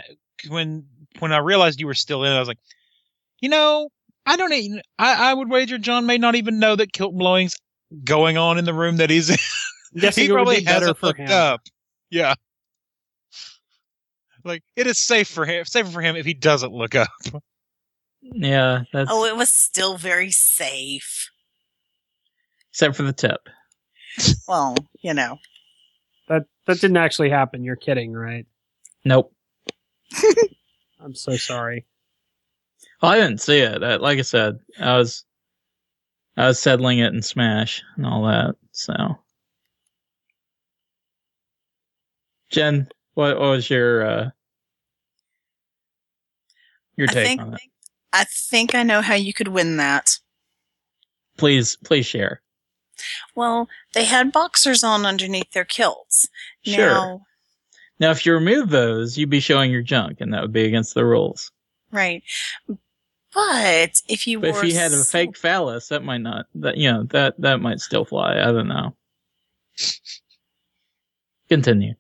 when when I realized you were still in, it, I was like, you know, I don't even. I, I would wager John may not even know that kilt blowing's going on in the room that he's in. Guessing he probably be better hasn't for looked him. up. Yeah. Like it is safe for him, safer for him if he doesn't look up. yeah, that's Oh, it was still very safe. except for the tip. Well, you know. That that didn't actually happen. You're kidding, right? Nope. I'm so sorry. Well, I didn't see it. I, like I said, I was I was settling it in Smash and all that. So, Jen, what, what was your uh, your I take think on that? I think I know how you could win that. Please, please share. Well, they had boxers on underneath their kilts. Sure. Now, Now, if you remove those, you'd be showing your junk, and that would be against the rules. right. But if you But if you had a fake phallus, that might not. That you know that that might still fly. I don't know. Continue.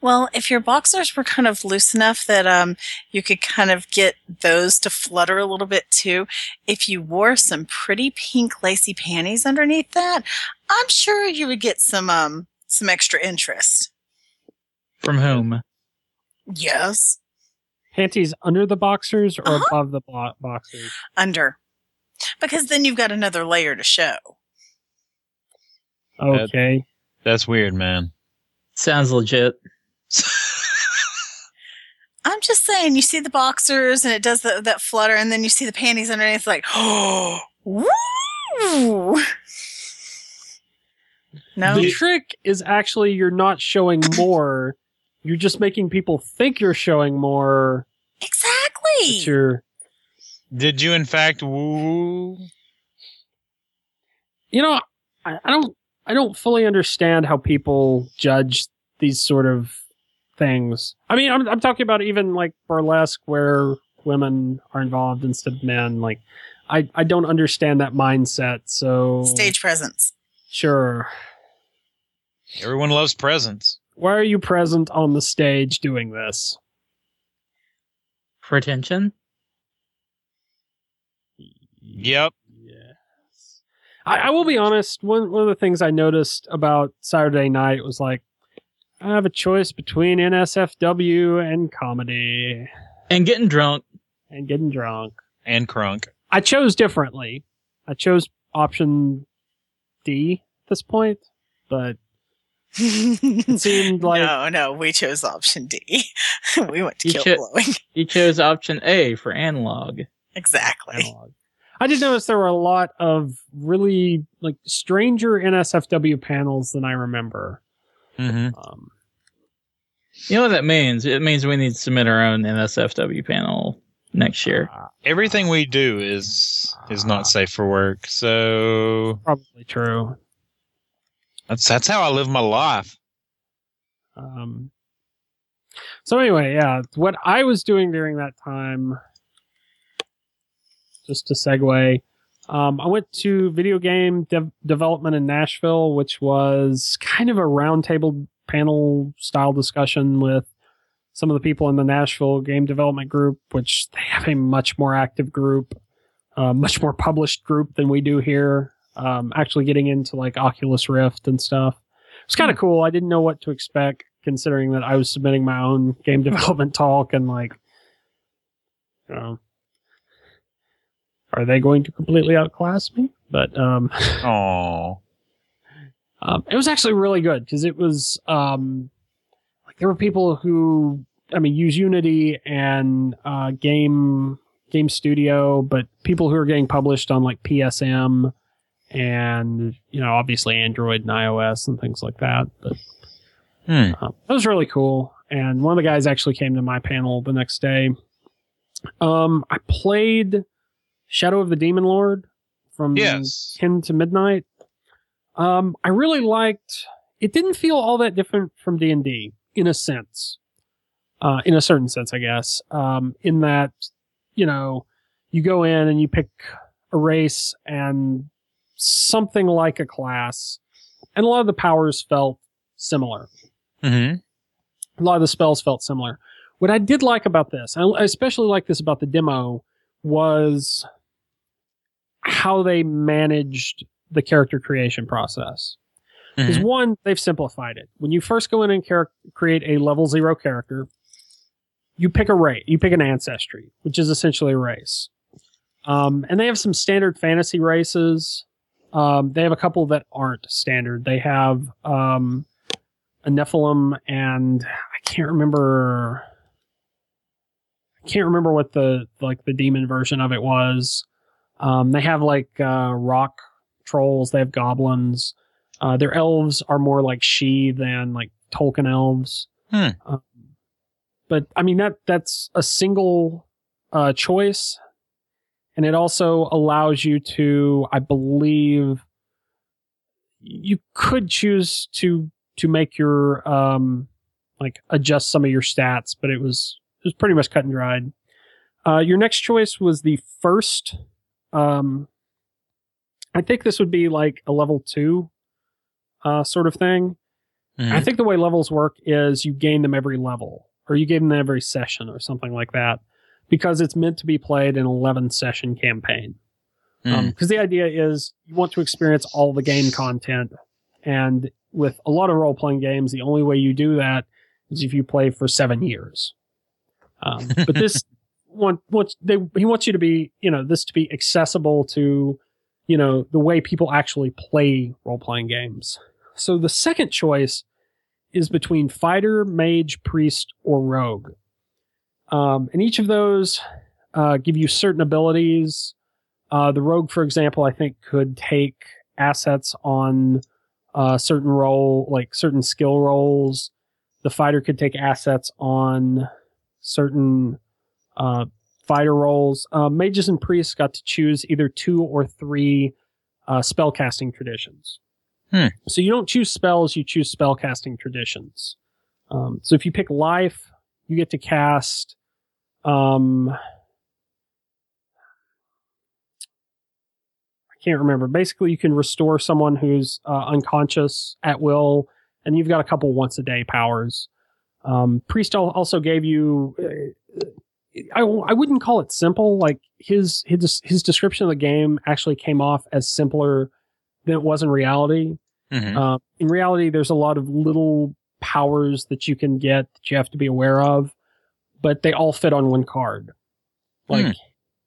Well, if your boxers were kind of loose enough that um you could kind of get those to flutter a little bit too, if you wore some pretty pink lacy panties underneath that, I'm sure you would get some um some extra interest. From whom? Yes, Panties under the boxers or Uh-huh. above the bo- boxers? under. Because then you've got another layer to show. Okay. That's weird, man. Sounds legit. I'm just saying, you see the boxers and it does the, that flutter, and then you see the panties underneath, like, oh, woo! No, The trick is actually you're not showing more. You're just making people think you're showing more. Exactly. you're, Did you in fact woo? you know, I, I don't, I don't fully understand how people judge these sort of things. I mean, I'm, I'm talking about even like burlesque where women are involved instead of men. Like, I, I don't understand that mindset. So Stage presence. sure. Everyone loves presents. Why are you present on the stage doing this? For attention? Yep. Yes. I, I will be honest. One one of the things I noticed about Saturday night was like, I have a choice between NSFW and comedy And getting drunk. and getting drunk. And crunk. I chose differently. I chose option D at this point, but it seemed like no, no, we chose option D. we went to You kill cho- blowing. You chose option A for analog. Exactly. analog. I did notice there were a lot of really like stranger NSFW panels than I remember. Mm-hmm. Um, You know what that means? It means we need to submit our own NSFW panel next year. uh, Everything we do is is not safe for work. So probably true. That's that's how I live my life. Um, so anyway, yeah, what I was doing during that time, just to segue, um, I went to video game dev- development in Nashville, which was kind of a roundtable panel style discussion with some of the people in the Nashville game development group, which they have a much more active group, uh, much more published group than we do here. Um, actually getting into like Oculus Rift and stuff. It's kind of cool. I didn't know what to expect considering that I was submitting my own game development talk and like, you know, are they going to completely outclass me? But um, Oh. um, it was actually really good because it was um, like there were people who I mean use Unity and uh, game game studio, but people who are getting published on like PSM and you know obviously Android and iOS and things like that. But Hmm. um, that was really cool. And one of the guys actually came to my panel the next day. Um, I played Shadow of the Demon Lord from Yes. 10 to midnight. Um, I really liked. It didn't feel all that different from D and D in a sense, uh, in a certain sense, I guess. Um, in that, you know, you go in and you pick a race and something like a class, and a lot of the powers felt similar. Mm-hmm. A lot of the spells felt similar. What I did like about this, I I especially like this about the demo, was how they managed the character creation process. Because Mhm. one, they've simplified it. When you first go in and char- create a level zero character, you pick a race, you pick an ancestry, which is essentially a race. Um, and they have some standard fantasy races. Um, they have a couple that aren't standard. They have um, a Nephilim, and I can't remember. I can't remember what the like the demon version of it was. Um, they have like uh, rock trolls. They have goblins. Uh, their elves are more like Sidhe than like Tolkien elves. Hmm. Um, but I mean that that's a single uh, choice, and it also allows you to, I believe, you could choose to to make your um like adjust some of your stats, but it was it was pretty much cut and dried. Uh, your next choice was the first. Um, I think this would be like a level two uh, sort of thing. Mhm. I think the way levels work is you gain them every level, or you gain them every session, or something like that, because it's meant to be played in an 11 session campaign. Mm. Because the idea is you want to experience all the game content, and with a lot of role playing games, the only way you do that is if you play for seven years. Um, but this want wants they he wants you to be you know this to be accessible to you know the way people actually play role playing games. So the second choice is between fighter, mage, priest, or rogue. Um, and each of those uh, give you certain abilities. Uh, the rogue, for example, I think could take assets on uh, certain role, like certain skill roles. The fighter could take assets on certain uh, fighter roles. Uh, mages and priests got to choose either two or three uh, spellcasting traditions. Hmm. So you don't choose spells, you choose spellcasting traditions. Um, so if you pick life, you get to cast. Um, I can't remember. Basically, you can restore someone who's uh, unconscious at will, and you've got a couple once a day powers. Um, Priest also gave you. Uh, I, I wouldn't call it simple. Like his his his description of the game actually came off as simpler than it was in reality. Mhm. Uh, in reality, there's a lot of little powers that you can get that you have to be aware of, but they all fit on one card. Like Hmm.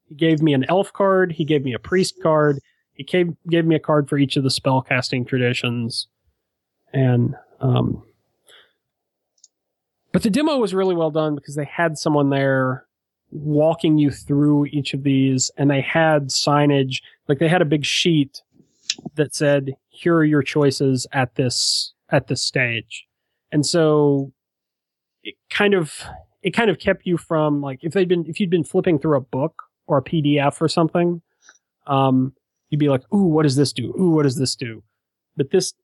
he gave me an elf card, he gave me a priest card, he gave gave me a card for each of the spell casting traditions, and um. But the demo was really well done because they had someone there walking you through each of these, and they had signage. Like they had a big sheet that said, "Here are your choices at this at this stage," and so it kind of it kind of kept you from like if they'd been if you'd been flipping through a book or a PDF or something, um, you'd be like, "Ooh, what does this do? Ooh, what does this do?" But this,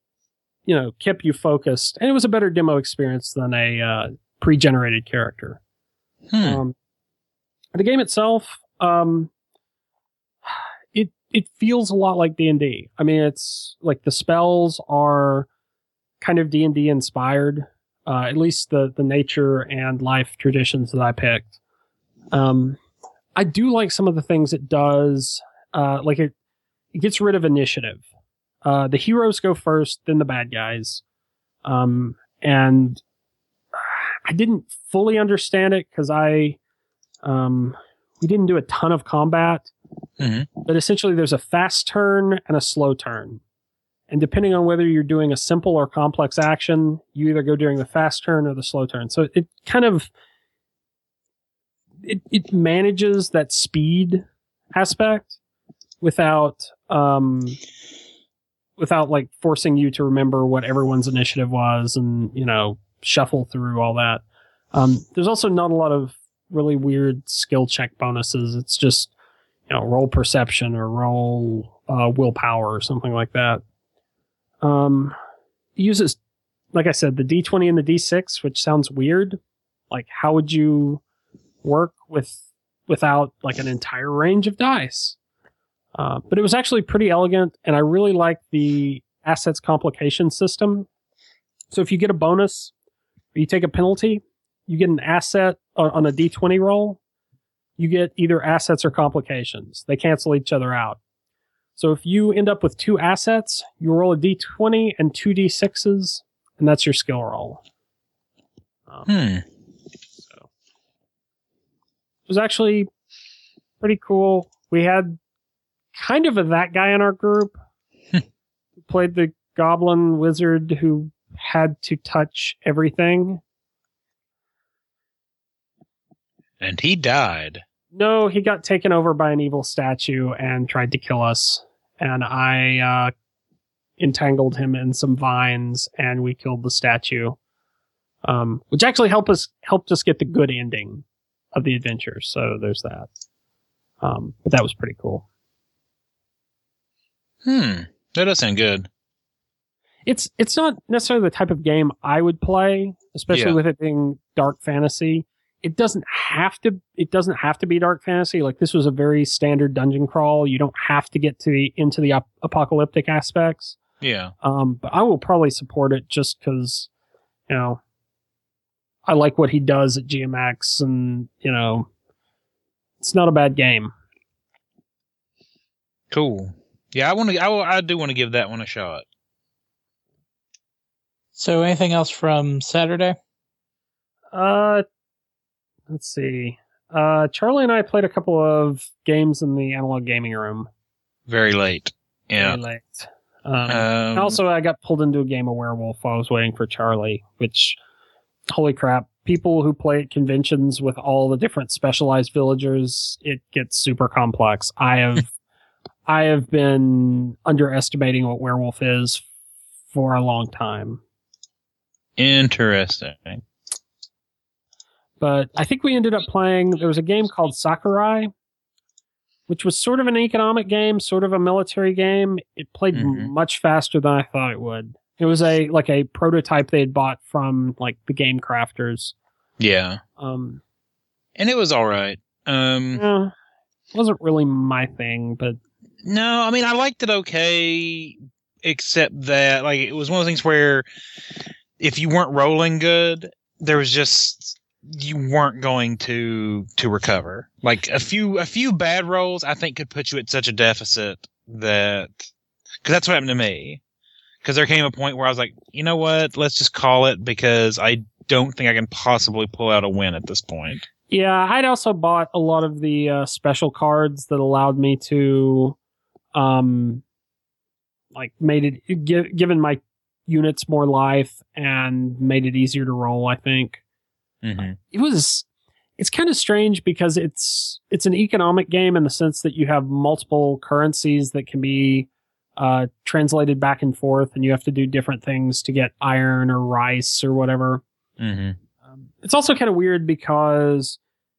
you know, kept you focused, and it was a better demo experience than a uh, pre-generated character. Hmm. Um, the game itself, um, it it feels a lot like D and D. I mean, it's like the spells are kind of D and D inspired. Uh, at least the the nature and life traditions that I picked. Um, I do like some of the things it does. Uh, like it, it gets rid of initiative. Uh, the heroes go first, then the bad guys. Um, and I didn't fully understand it because I, um, we didn't do a ton of combat. Mhm. But essentially, there's a fast turn and a slow turn. And depending on whether you're doing a simple or complex action, you either go during the fast turn or the slow turn. So it kind of it, it manages that speed aspect without um without like forcing you to remember what everyone's initiative was and you know shuffle through all that. Um there's also not a lot of really weird skill check bonuses. It's just you know roll perception or roll uh, willpower or something like that um uses like i said the d20 and the d6 which sounds weird like how would you work with without like an entire range of dice uh, but it was actually pretty elegant, and I really like the assets complication system. So if you get a bonus, you take a penalty, you get an asset on a d20 roll. You get either assets or complications. They cancel each other out. So if you end up with two assets, you roll a d20 and two d6s, and that's your skill roll. Um, Hmm. so it was actually pretty cool. We had kind of a that guy in our group who played the goblin wizard who had to touch everything. And he died. No, he got taken over by an evil statue and tried to kill us. And I uh, entangled him in some vines, and we killed the statue, um, which actually helped us helped us get the good ending of the adventure. So there's that. Um, but that was pretty cool. Hmm. That does sound good. It's it's not necessarily the type of game I would play, especially Yeah. with it being dark fantasy. It doesn't have to. It doesn't have to be dark fantasy. Like this was a very standard dungeon crawl. You don't have to get to the into the ap- apocalyptic aspects. Yeah. Um, but I will probably support it just because, you know, I like what he does at GMX, and you know, it's not a bad game. Cool. Yeah, I want to. I, will- I do want to give that one a shot. So, anything else from Saturday? Uh, let's see. Uh, Charlie and I played a couple of games in the analog gaming room. Very late. Yeah. Very late. Um, Um, also, I got pulled into a game of Werewolf while I was waiting for Charlie, which, holy crap, people who play at conventions with all the different specialized villagers, it gets super complex. I have, I have been underestimating what Werewolf is for a long time. interesting. But I think we ended up playing. There was a game called Sakurai, which was sort of an economic game, sort of a military game. It played Mhm. much faster than I thought it would. It was a like a prototype they had bought from like the game crafters. Yeah. Um, And it was all right. Um, eh, wasn't really my thing, but No, I mean I liked it okay, except that like it was one of those things where if you weren't rolling good, there was just you weren't going to to recover. Like a few a few bad rolls, I think could put you at such a deficit that because that's what happened to me. Because there came a point where I was like, you know what, let's just call it because I don't think I can possibly pull out a win at this point. Yeah, I'd also bought a lot of the uh, special cards that allowed me to, um, like made it give, given my units more life and made it easier to roll. I think Mm-hmm. it was. It's kind of strange because it's it's an economic game in the sense that you have multiple currencies that can be uh, translated back and forth, and you have to do different things to get iron or rice or whatever. Mm-hmm. Um, it's also kind of weird because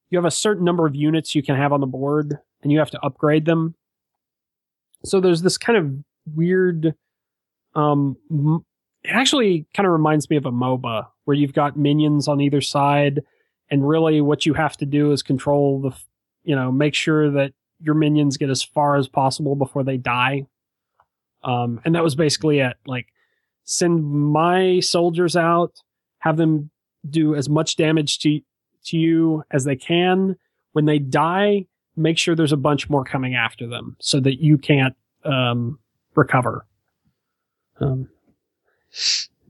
you have a certain number of units you can have on the board and you have to upgrade them. So there's this kind of weird um m- it actually kind of reminds me of a MOBA where you've got minions on either side and really what you have to do is control the you know make sure that your minions get as far as possible before they die. Um and that was basically it like send my soldiers out have them do as much damage to to you as they can. When they die, make sure there's a bunch more coming after them so that you can't um, recover. Um,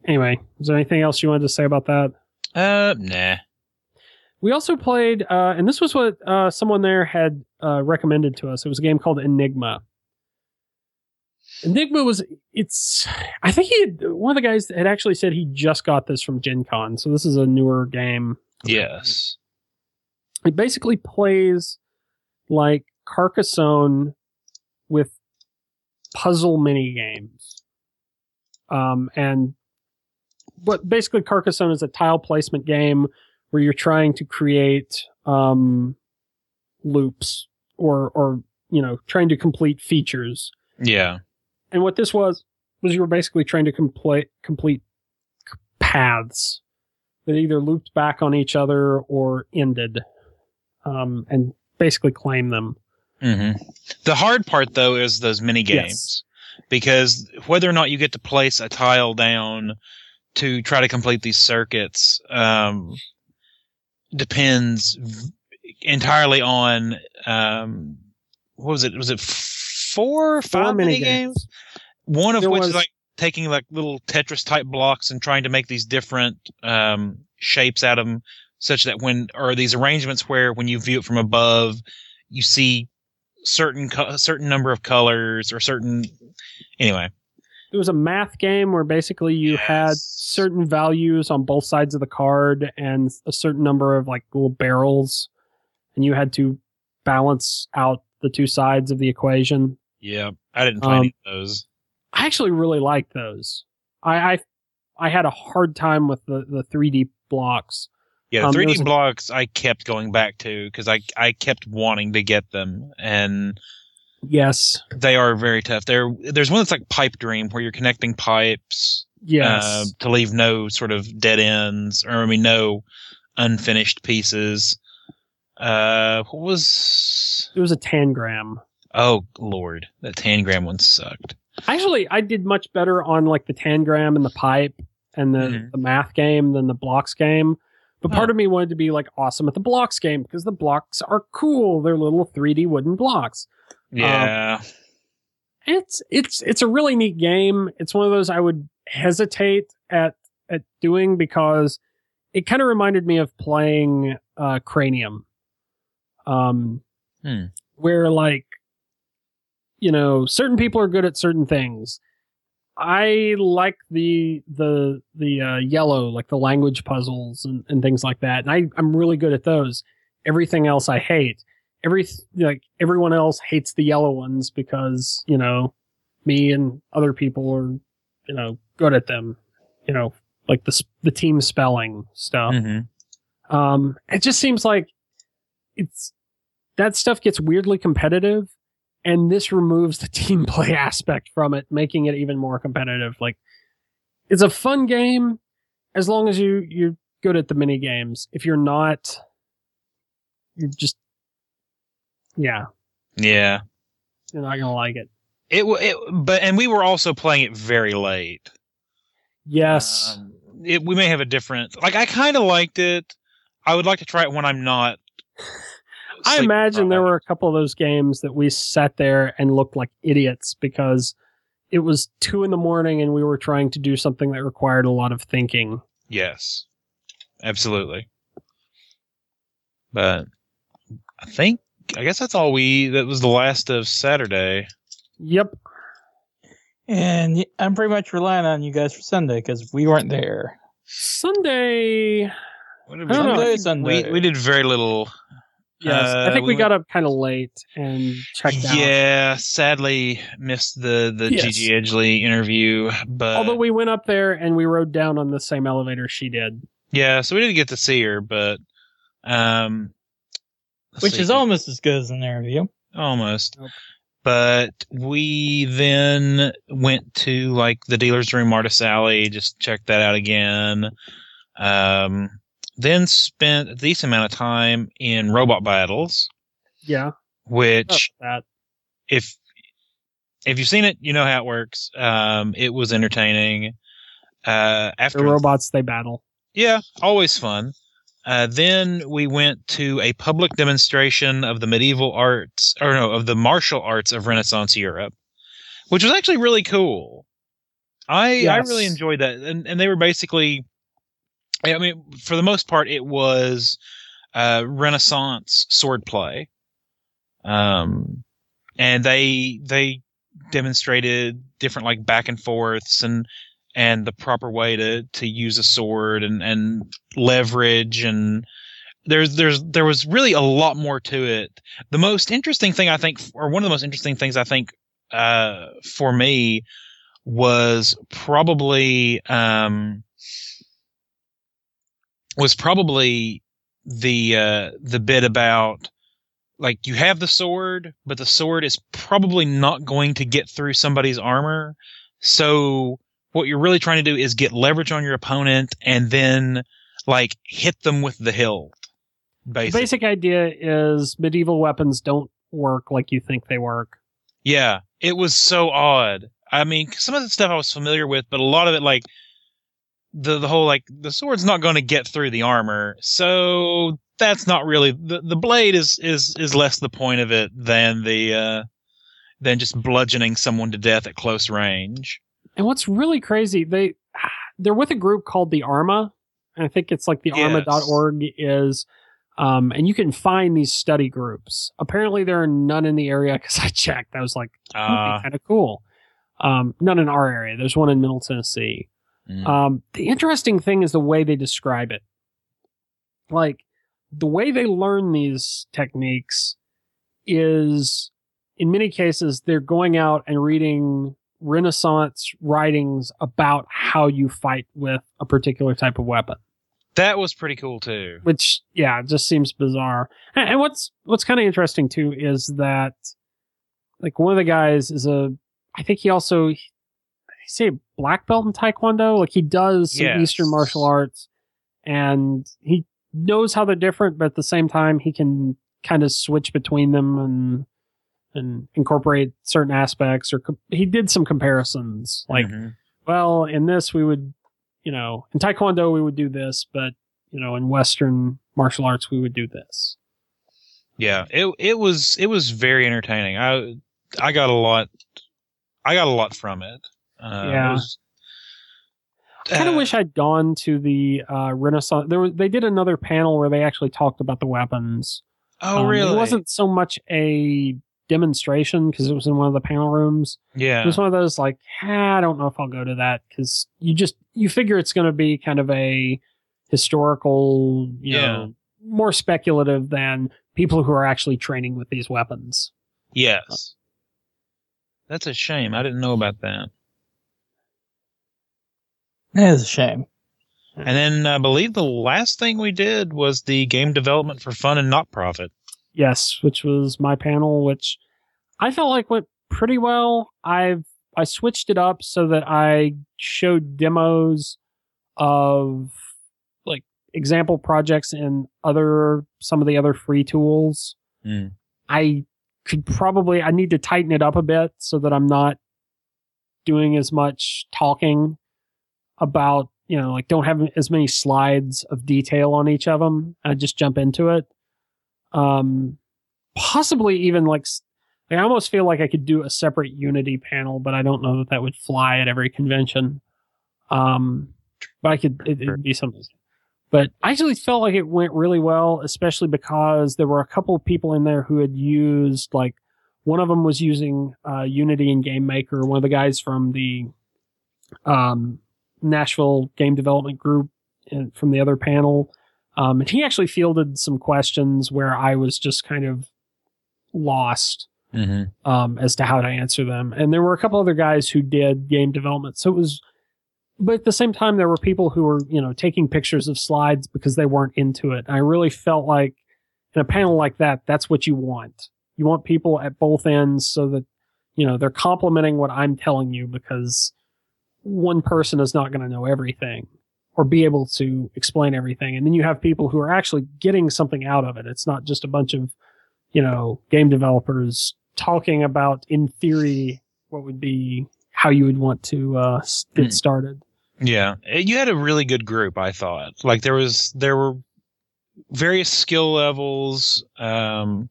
anyway, is there anything else you wanted to say about that? Uh, nah. We also played, uh, and this was what uh, someone there had uh, recommended to us. It was a game called Enigma. Enigma was it's. I think he had, one of the guys had actually said he just got this from Gen Con, so this is a newer game. Yes. It basically plays like Carcassonne with puzzle mini games. Um, and but basically Carcassonne is a tile placement game where you're trying to create um, loops or or you know trying to complete features. Yeah. And what this was was you were basically trying to complete complete paths that either looped back on each other or ended, um, and basically claim them. hmm The hard part though is those mini games. Yes. Because whether or not you get to place a tile down to try to complete these circuits um, depends entirely on um, what was it? Was it four, five mini games? One of There which was- is like taking like little Tetris type blocks and trying to make these different um, shapes out of them, such that when or these arrangements where when you view it from above, you see certain co- certain number of colors or certain anyway. It was a math game where basically you had certain values on both sides of the card and a certain number of like little barrels, and you had to balance out the two sides of the equation. Yeah, I didn't play Um, any of those. I actually really liked those. I I, I had a hard time with the the 3D blocks. Yeah, the um, 3D blocks I kept going back to because I I kept wanting to get them, and Yes, they are very tough. There, there's one that's like Pipe Dream where you're connecting pipes yes, uh, to leave no sort of dead ends, or I mean, no unfinished pieces. Uh, what was? it was a tangram. Oh Lord, that Tangram one sucked. Actually, I did much better on like the tangram and the pipe and the, Mhm. the math game than the blocks game. But part Huh. of me wanted to be like awesome at the blocks game because the blocks are cool. They're little 3D wooden blocks. Yeah, It's it's it's a really neat game. It's one of those I would hesitate at at doing because it kind of reminded me of playing uh Cranium. Um Hmm. where like you know, certain people are good at certain things. I like the the the uh, yellow, like the language puzzles and, and things like that, and I I'm really good at those. Everything else I hate. Every like everyone else hates the yellow ones because you know me and other people are you know good at them. You know, like the the team spelling stuff. Mhm. Um, it just seems like it's that stuff gets weirdly competitive, and this removes the team play aspect from it, making it even more competitive. Like, it's a fun game as long as you you're good at the mini games. If you're not, you're just yeah, yeah. you're not gonna like it. It, it, but and we were also playing it very late. Yes, Um, it, we may have a different. Like I kind of liked it. I would like to try it when I'm not. I sleep imagine there uh, were a couple of those games that we sat there and looked like idiots because it was two in the morning and we were trying to do something that required a lot of thinking. Yes, absolutely. But I think I guess that's all we. That was the last of Saturday. Yep. And I'm pretty much relying on you guys for Sunday because we weren't there. Sunday. What did I don't know. Sunday, We, Sunday. we did very little. Yes, I Uh, think we, we got up kind of late and checked out. Yeah, sadly missed the the Yes. Gigi Edgley interview, but Although we went up there and we rode down on the same elevator she did. yeah, so we didn't get to see her, but um, which see. is almost as good as an interview. almost. Nope. But we then went to like the dealer's room, Martis Alley, just checked that out again. Um, then spent a decent amount of time in robot battles, Yeah. which if if you've seen it, you know how it works. Um, it was entertaining. Uh, The after robots they battle. yeah, always fun. Uh, then we went to a public demonstration of the medieval arts, or no, of the martial arts of Renaissance Europe, which was actually really cool. I I really enjoyed that, and and they were basically, I mean, for the most part, it was uh, Renaissance swordplay, um, and they they demonstrated different like back and forths and and the proper way to to use a sword and and leverage and there's there's there was really a lot more to it. The most interesting thing I think, or one of the most interesting things I think, uh, for me was probably um was probably the uh the bit about like you have the sword but the sword is probably not going to get through somebody's armor so what you're really trying to do is get leverage on your opponent and then like hit them with the hilt The basic idea is medieval weapons don't work like you think they work. Yeah, it was so odd. I mean, some of the stuff I was familiar with, but a lot of it, like the the whole like the sword's not going to get through the armor, so that's not really the the blade is is is less the point of it than the uh than just bludgeoning someone to death at close range. And what's really crazy, they they're with a group called the Arma. And I think it's like the Yes. arma.org is um and you can find these study groups. Apparently there are none in the area cuz I checked. I was like, Uh, kind of cool. Um none in our area. There's one in Middle Tennessee. Mm, Um, the interesting thing is the way they describe it. Like the way they learn these techniques is, in many cases, they're going out and reading Renaissance writings about how you fight with a particular type of weapon. that was pretty cool too. Which, yeah, just seems bizarre. And, and what's what's kind of interesting too is that, like, one of the guys is a, I think he also, he say black belt in Taekwondo. Like he does some Yes. Eastern martial arts, and he knows how they're different, but at the same time, he can kind of switch between them and and incorporate certain aspects. Or he did some comparisons, like Mhm. well, in this we would, you know, in Taekwondo we would do this, but you know, in Western martial arts we would do this. Yeah, it it was it was very entertaining. I I got a lot I got a lot from it. Uh, Yeah. was- I kind of uh, wish I'd gone to the uh, Renaissance. There was, they did another panel where they actually talked about the weapons. Oh, Um, really? It wasn't so much a demonstration because it was in one of the panel rooms. Yeah, it was one of those like, ah, I don't know if I'll go to that because you just you figure it's going to be kind of a historical, you Yeah. know, more speculative than people who are actually training with these weapons. Yes. That's a shame. I didn't know about that. That is a shame. And then I believe the last thing we did was the game development for fun and not profit. Yes, which was my panel, which I felt like went pretty well. I've I switched it up so that I showed demos of like example projects and other some of the other free tools. Mm. I could probably I need to tighten it up a bit so that I'm not doing as much talking about you know like don't have as many slides of detail on each of them. I just jump into it. Um, possibly even like I almost feel like I could do a separate Unity panel, but I don't know that that would fly at every convention. Um, but I could it, it'd be something. But I actually felt like it went really well, especially because there were a couple of people in there who had used like one of them was using uh, Unity and Game Maker. One of the guys from the um, Nashville Game Development Group and from the other panel, um, and he actually fielded some questions where I was just kind of lost Mm-hmm. um, as to how to answer them. And there were a couple other guys who did game development. So it was, but at the same time, there were people who were, you know, taking pictures of slides because they weren't into it. And I really felt like in a panel like that, that's what you want. You want people at both ends so that, you know, they're complimenting what I'm telling you because one person is not going to know everything or be able to explain everything. And then you have people who are actually getting something out of it. It's not just a bunch of, you know, game developers talking about in theory what would be how you would want to uh, get Hmm. started. Yeah, Uh, you had a really good group. I thought like there was there were various skill levels. Um,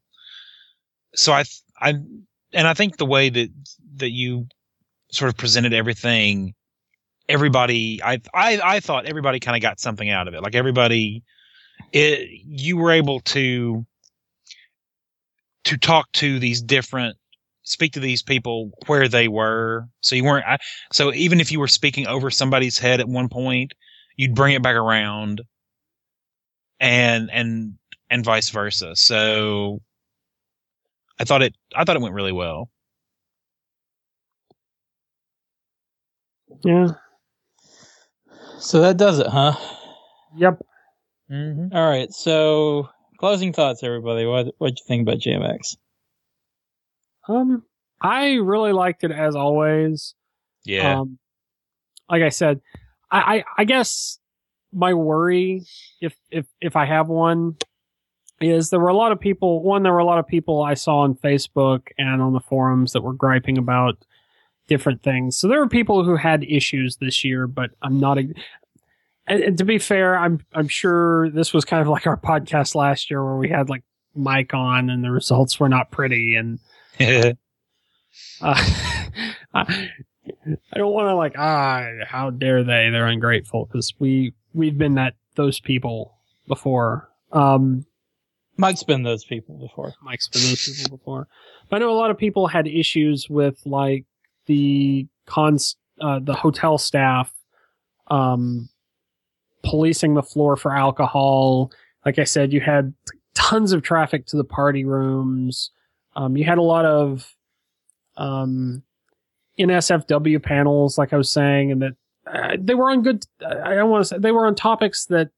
so I I and I think the way that that you sort of presented everything, everybody I I I thought everybody kind of got something out of it. Like everybody it you were able to to talk to these different speak to these people where they were so you weren't I, so even if you were speaking over somebody's head at one point you'd bring it back around and and and vice versa so i thought it i thought it went really well Yeah. So that does it, huh? Yep. mm-hmm. All right. So closing thoughts, everybody. What what'd you think about GMX? Um, I really liked it as always. yeah Um, like I said, I, I, I guess my worry, if, if, if I have one, is there were a lot of people, one, there were a lot of people I saw on Facebook and on the forums that were griping about different things. So there were people who had issues this year, but I'm not, a, and, and to be fair, I'm, I'm sure this was kind of like our podcast last year where we had like Mike on and the results were not pretty and, uh, I, I don't want to like ah how dare they they're ungrateful because we we've been that those people before um Mike's been those people before. Mike's been those people before but I know a lot of people had issues with like the cons uh, the hotel staff um policing the floor for alcohol like I said you had tons of traffic to the party rooms um you had a lot of um NSFW panels, like I was saying, and that uh, they were on good. I don't want to say they were on topics that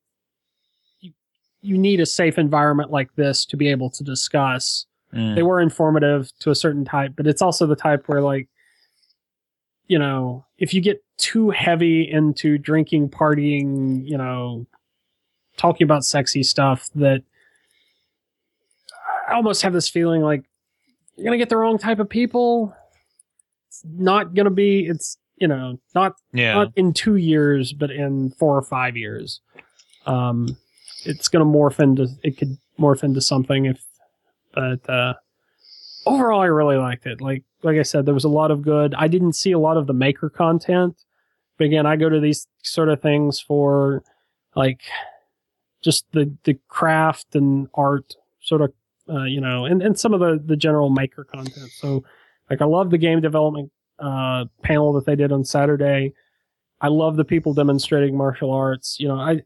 you, you need a safe environment like this to be able to discuss. Mm. They were informative to a certain type, but it's also the type where, like, you know, if you get too heavy into drinking, partying, you know, talking about sexy stuff, that I almost have this feeling like you're gonna get the wrong type of people. It's not gonna be. It's you know not yeah not in two years, but in four or five years. Um, it's gonna morph into. It could morph into something if, but uh, overall, I really liked it. Like like I said, there was a lot of good. I didn't see a lot of the maker content, but again, I go to these sort of things for like just the the craft and art sort of uh, you know, and, and some of the, the general maker content. So, like, I love the game development uh, panel that they did on Saturday. I love the people demonstrating martial arts. You know, I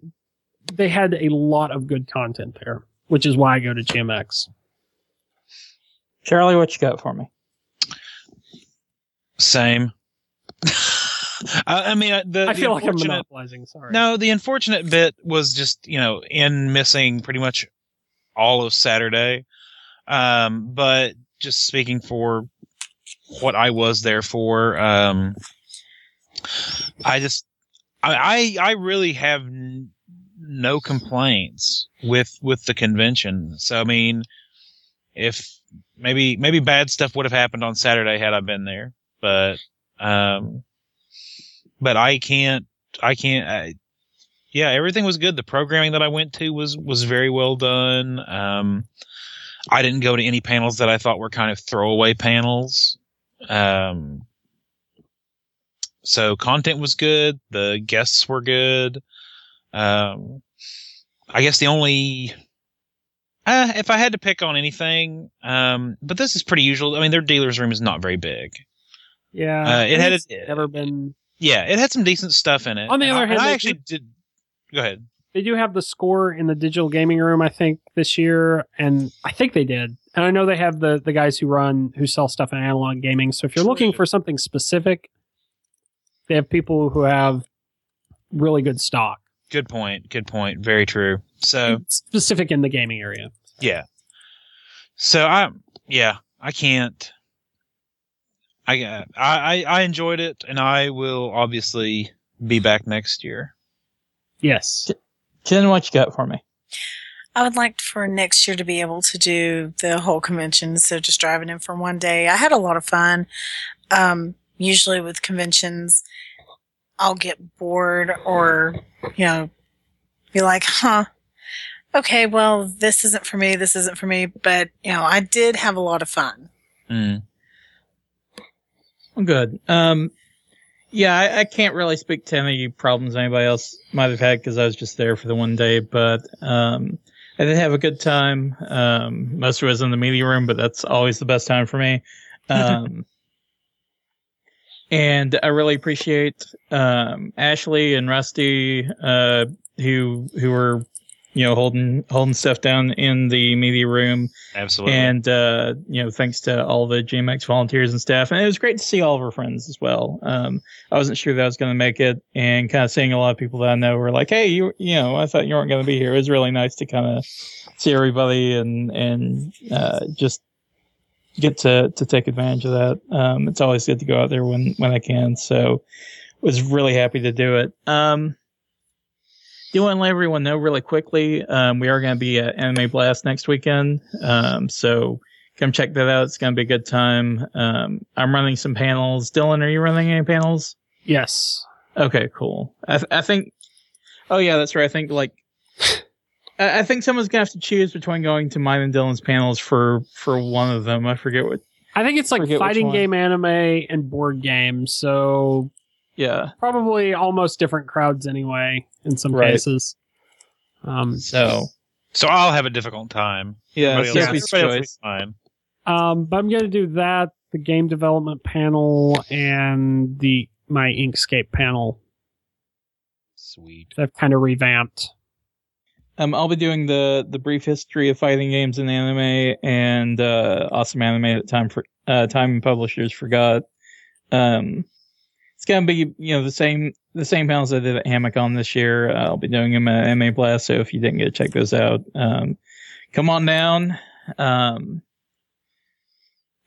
they had a lot of good content there, which is why I go to GMX. Charlie, what you got for me? Same. I, I mean, uh, the, I the feel like I'm monopolizing. Sorry. No, the unfortunate bit was just you know in missing pretty much all of Saturday. Um, but just speaking for what I was there for, um, I just I I, I really have n- no complaints with with the convention. So I mean, if maybe maybe bad stuff would have happened on Saturday had I been there, but um, but I can't I can't. I, yeah, everything was good. The programming that I went to was was very well done. Um, I didn't go to any panels that I thought were kind of throwaway panels. Um, so content was good. The guests were good. Um, I guess the only, uh, if I had to pick on anything, um, but this is pretty usual. I mean, their dealer's room is not very big. yeah, Uh, it had a- never been. Yeah, it had some decent stuff in it. On the And other I, hand, I actually did. Go ahead. They do have the score in the digital gaming room, I think, this year, and I think they did. And I know they have the the guys who run who sell stuff in analog gaming. So if you're looking for something specific, they have people who have really good stock, Good point. Good point. Very true. So specific in the gaming area. Yeah. So I yeah I can't. I I I I enjoyed it, and I will obviously be back next year. Yes. Jen, what you got for me? I would like for next year to be able to do the whole convention instead of just driving in for one day. I had a lot of fun. Um, usually with conventions, I'll get bored or, you know, be like, huh, okay, well, this isn't for me, this isn't for me. But, you know, I did have a lot of fun. Mm. Good. Um, Yeah, I, I can't really speak to any problems anybody else might have had because I was just there for the one day, but um, I did have a good time. Um, most of it was in the media room, but that's always the best time for me. Um, and I really appreciate um, Ashley and Rusty uh, who who were you know holding holding stuff down in the media room Absolutely. and uh, you know, thanks to all the GMX volunteers and staff, and it was great to see all of our friends as well. Um, I wasn't sure that I was going to make it, and kind of seeing a lot of people that I know were like, "Hey, you, you know, I thought you weren't going to be here." It was really nice to kind of see everybody and and uh, just get to to take advantage of that. Um, it's always good to go out there when when I can. So, was really happy to do it. Um, do want to let everyone know really quickly. Um, we are going to be at Anime Blast next weekend. Um, so come check that out. It's going to be a good time. Um, I'm running some panels. Dylan, are you running any panels? Yes. Okay, cool. I, th- I think, oh yeah, that's right. I think like, I, I think someone's going to have to choose between going to mine and Dylan's panels for, for one of them. I forget what, I think it's like fighting game anime and board games, so yeah. probably almost different crowds anyway in some Right. cases. Um, So, so I'll have a difficult time. yeah, Everybody else- Sophie's everybody else will be choice. fine. um, but I'm going to do that, the game development panel, and the my Inkscape panel. Sweet. I've kind of revamped. Um, I'll be doing the the brief history of fighting games in anime and uh, awesome anime at time for uh, time and publishers forgot. Um, it's gonna be you know the same the same panels I did at Hamacon this year. Uh, I'll be doing them at Anime Blast, so if you didn't get to check those out, um, come on down. Um,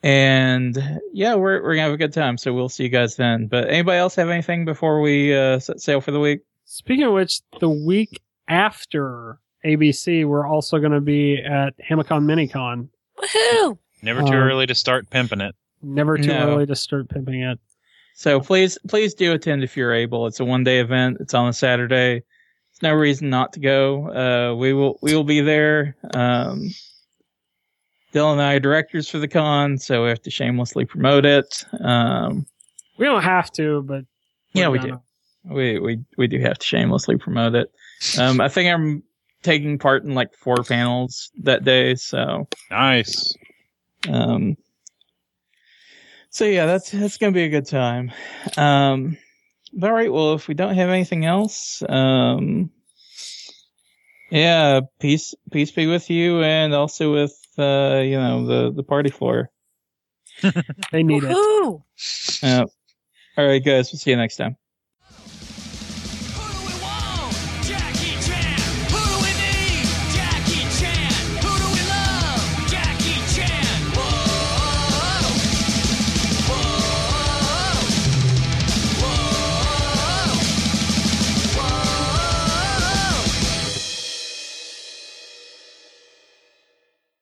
and yeah, we're we're gonna have a good time. So we'll see you guys then. But anybody else have anything before we uh, set sail for the week? Speaking of which, the week after ABC, we're also going to be at Hamacon Minicon. Woohoo! Never too Um, early to start pimping it. Never too No. early to start pimping it. So please, please do attend if you're able. It's a one day event. It's on a Saturday. There's no reason not to go. Uh, we will, we will be there. Um, Dylan and I are directors for the con, so we have to shamelessly promote it. Um, We don't have to, but yeah, we're we gonna. do. We, we, we do have to shamelessly promote it. Um, I think I'm taking part in like four panels that day. So, Nice. um, so yeah, that's that's gonna be a good time. Um, all right. Well, if we don't have anything else, um, yeah, peace peace be with you, and also with uh, you know the the party floor. They need it. Woohoo! Uh, all right, guys. We'll see you next time.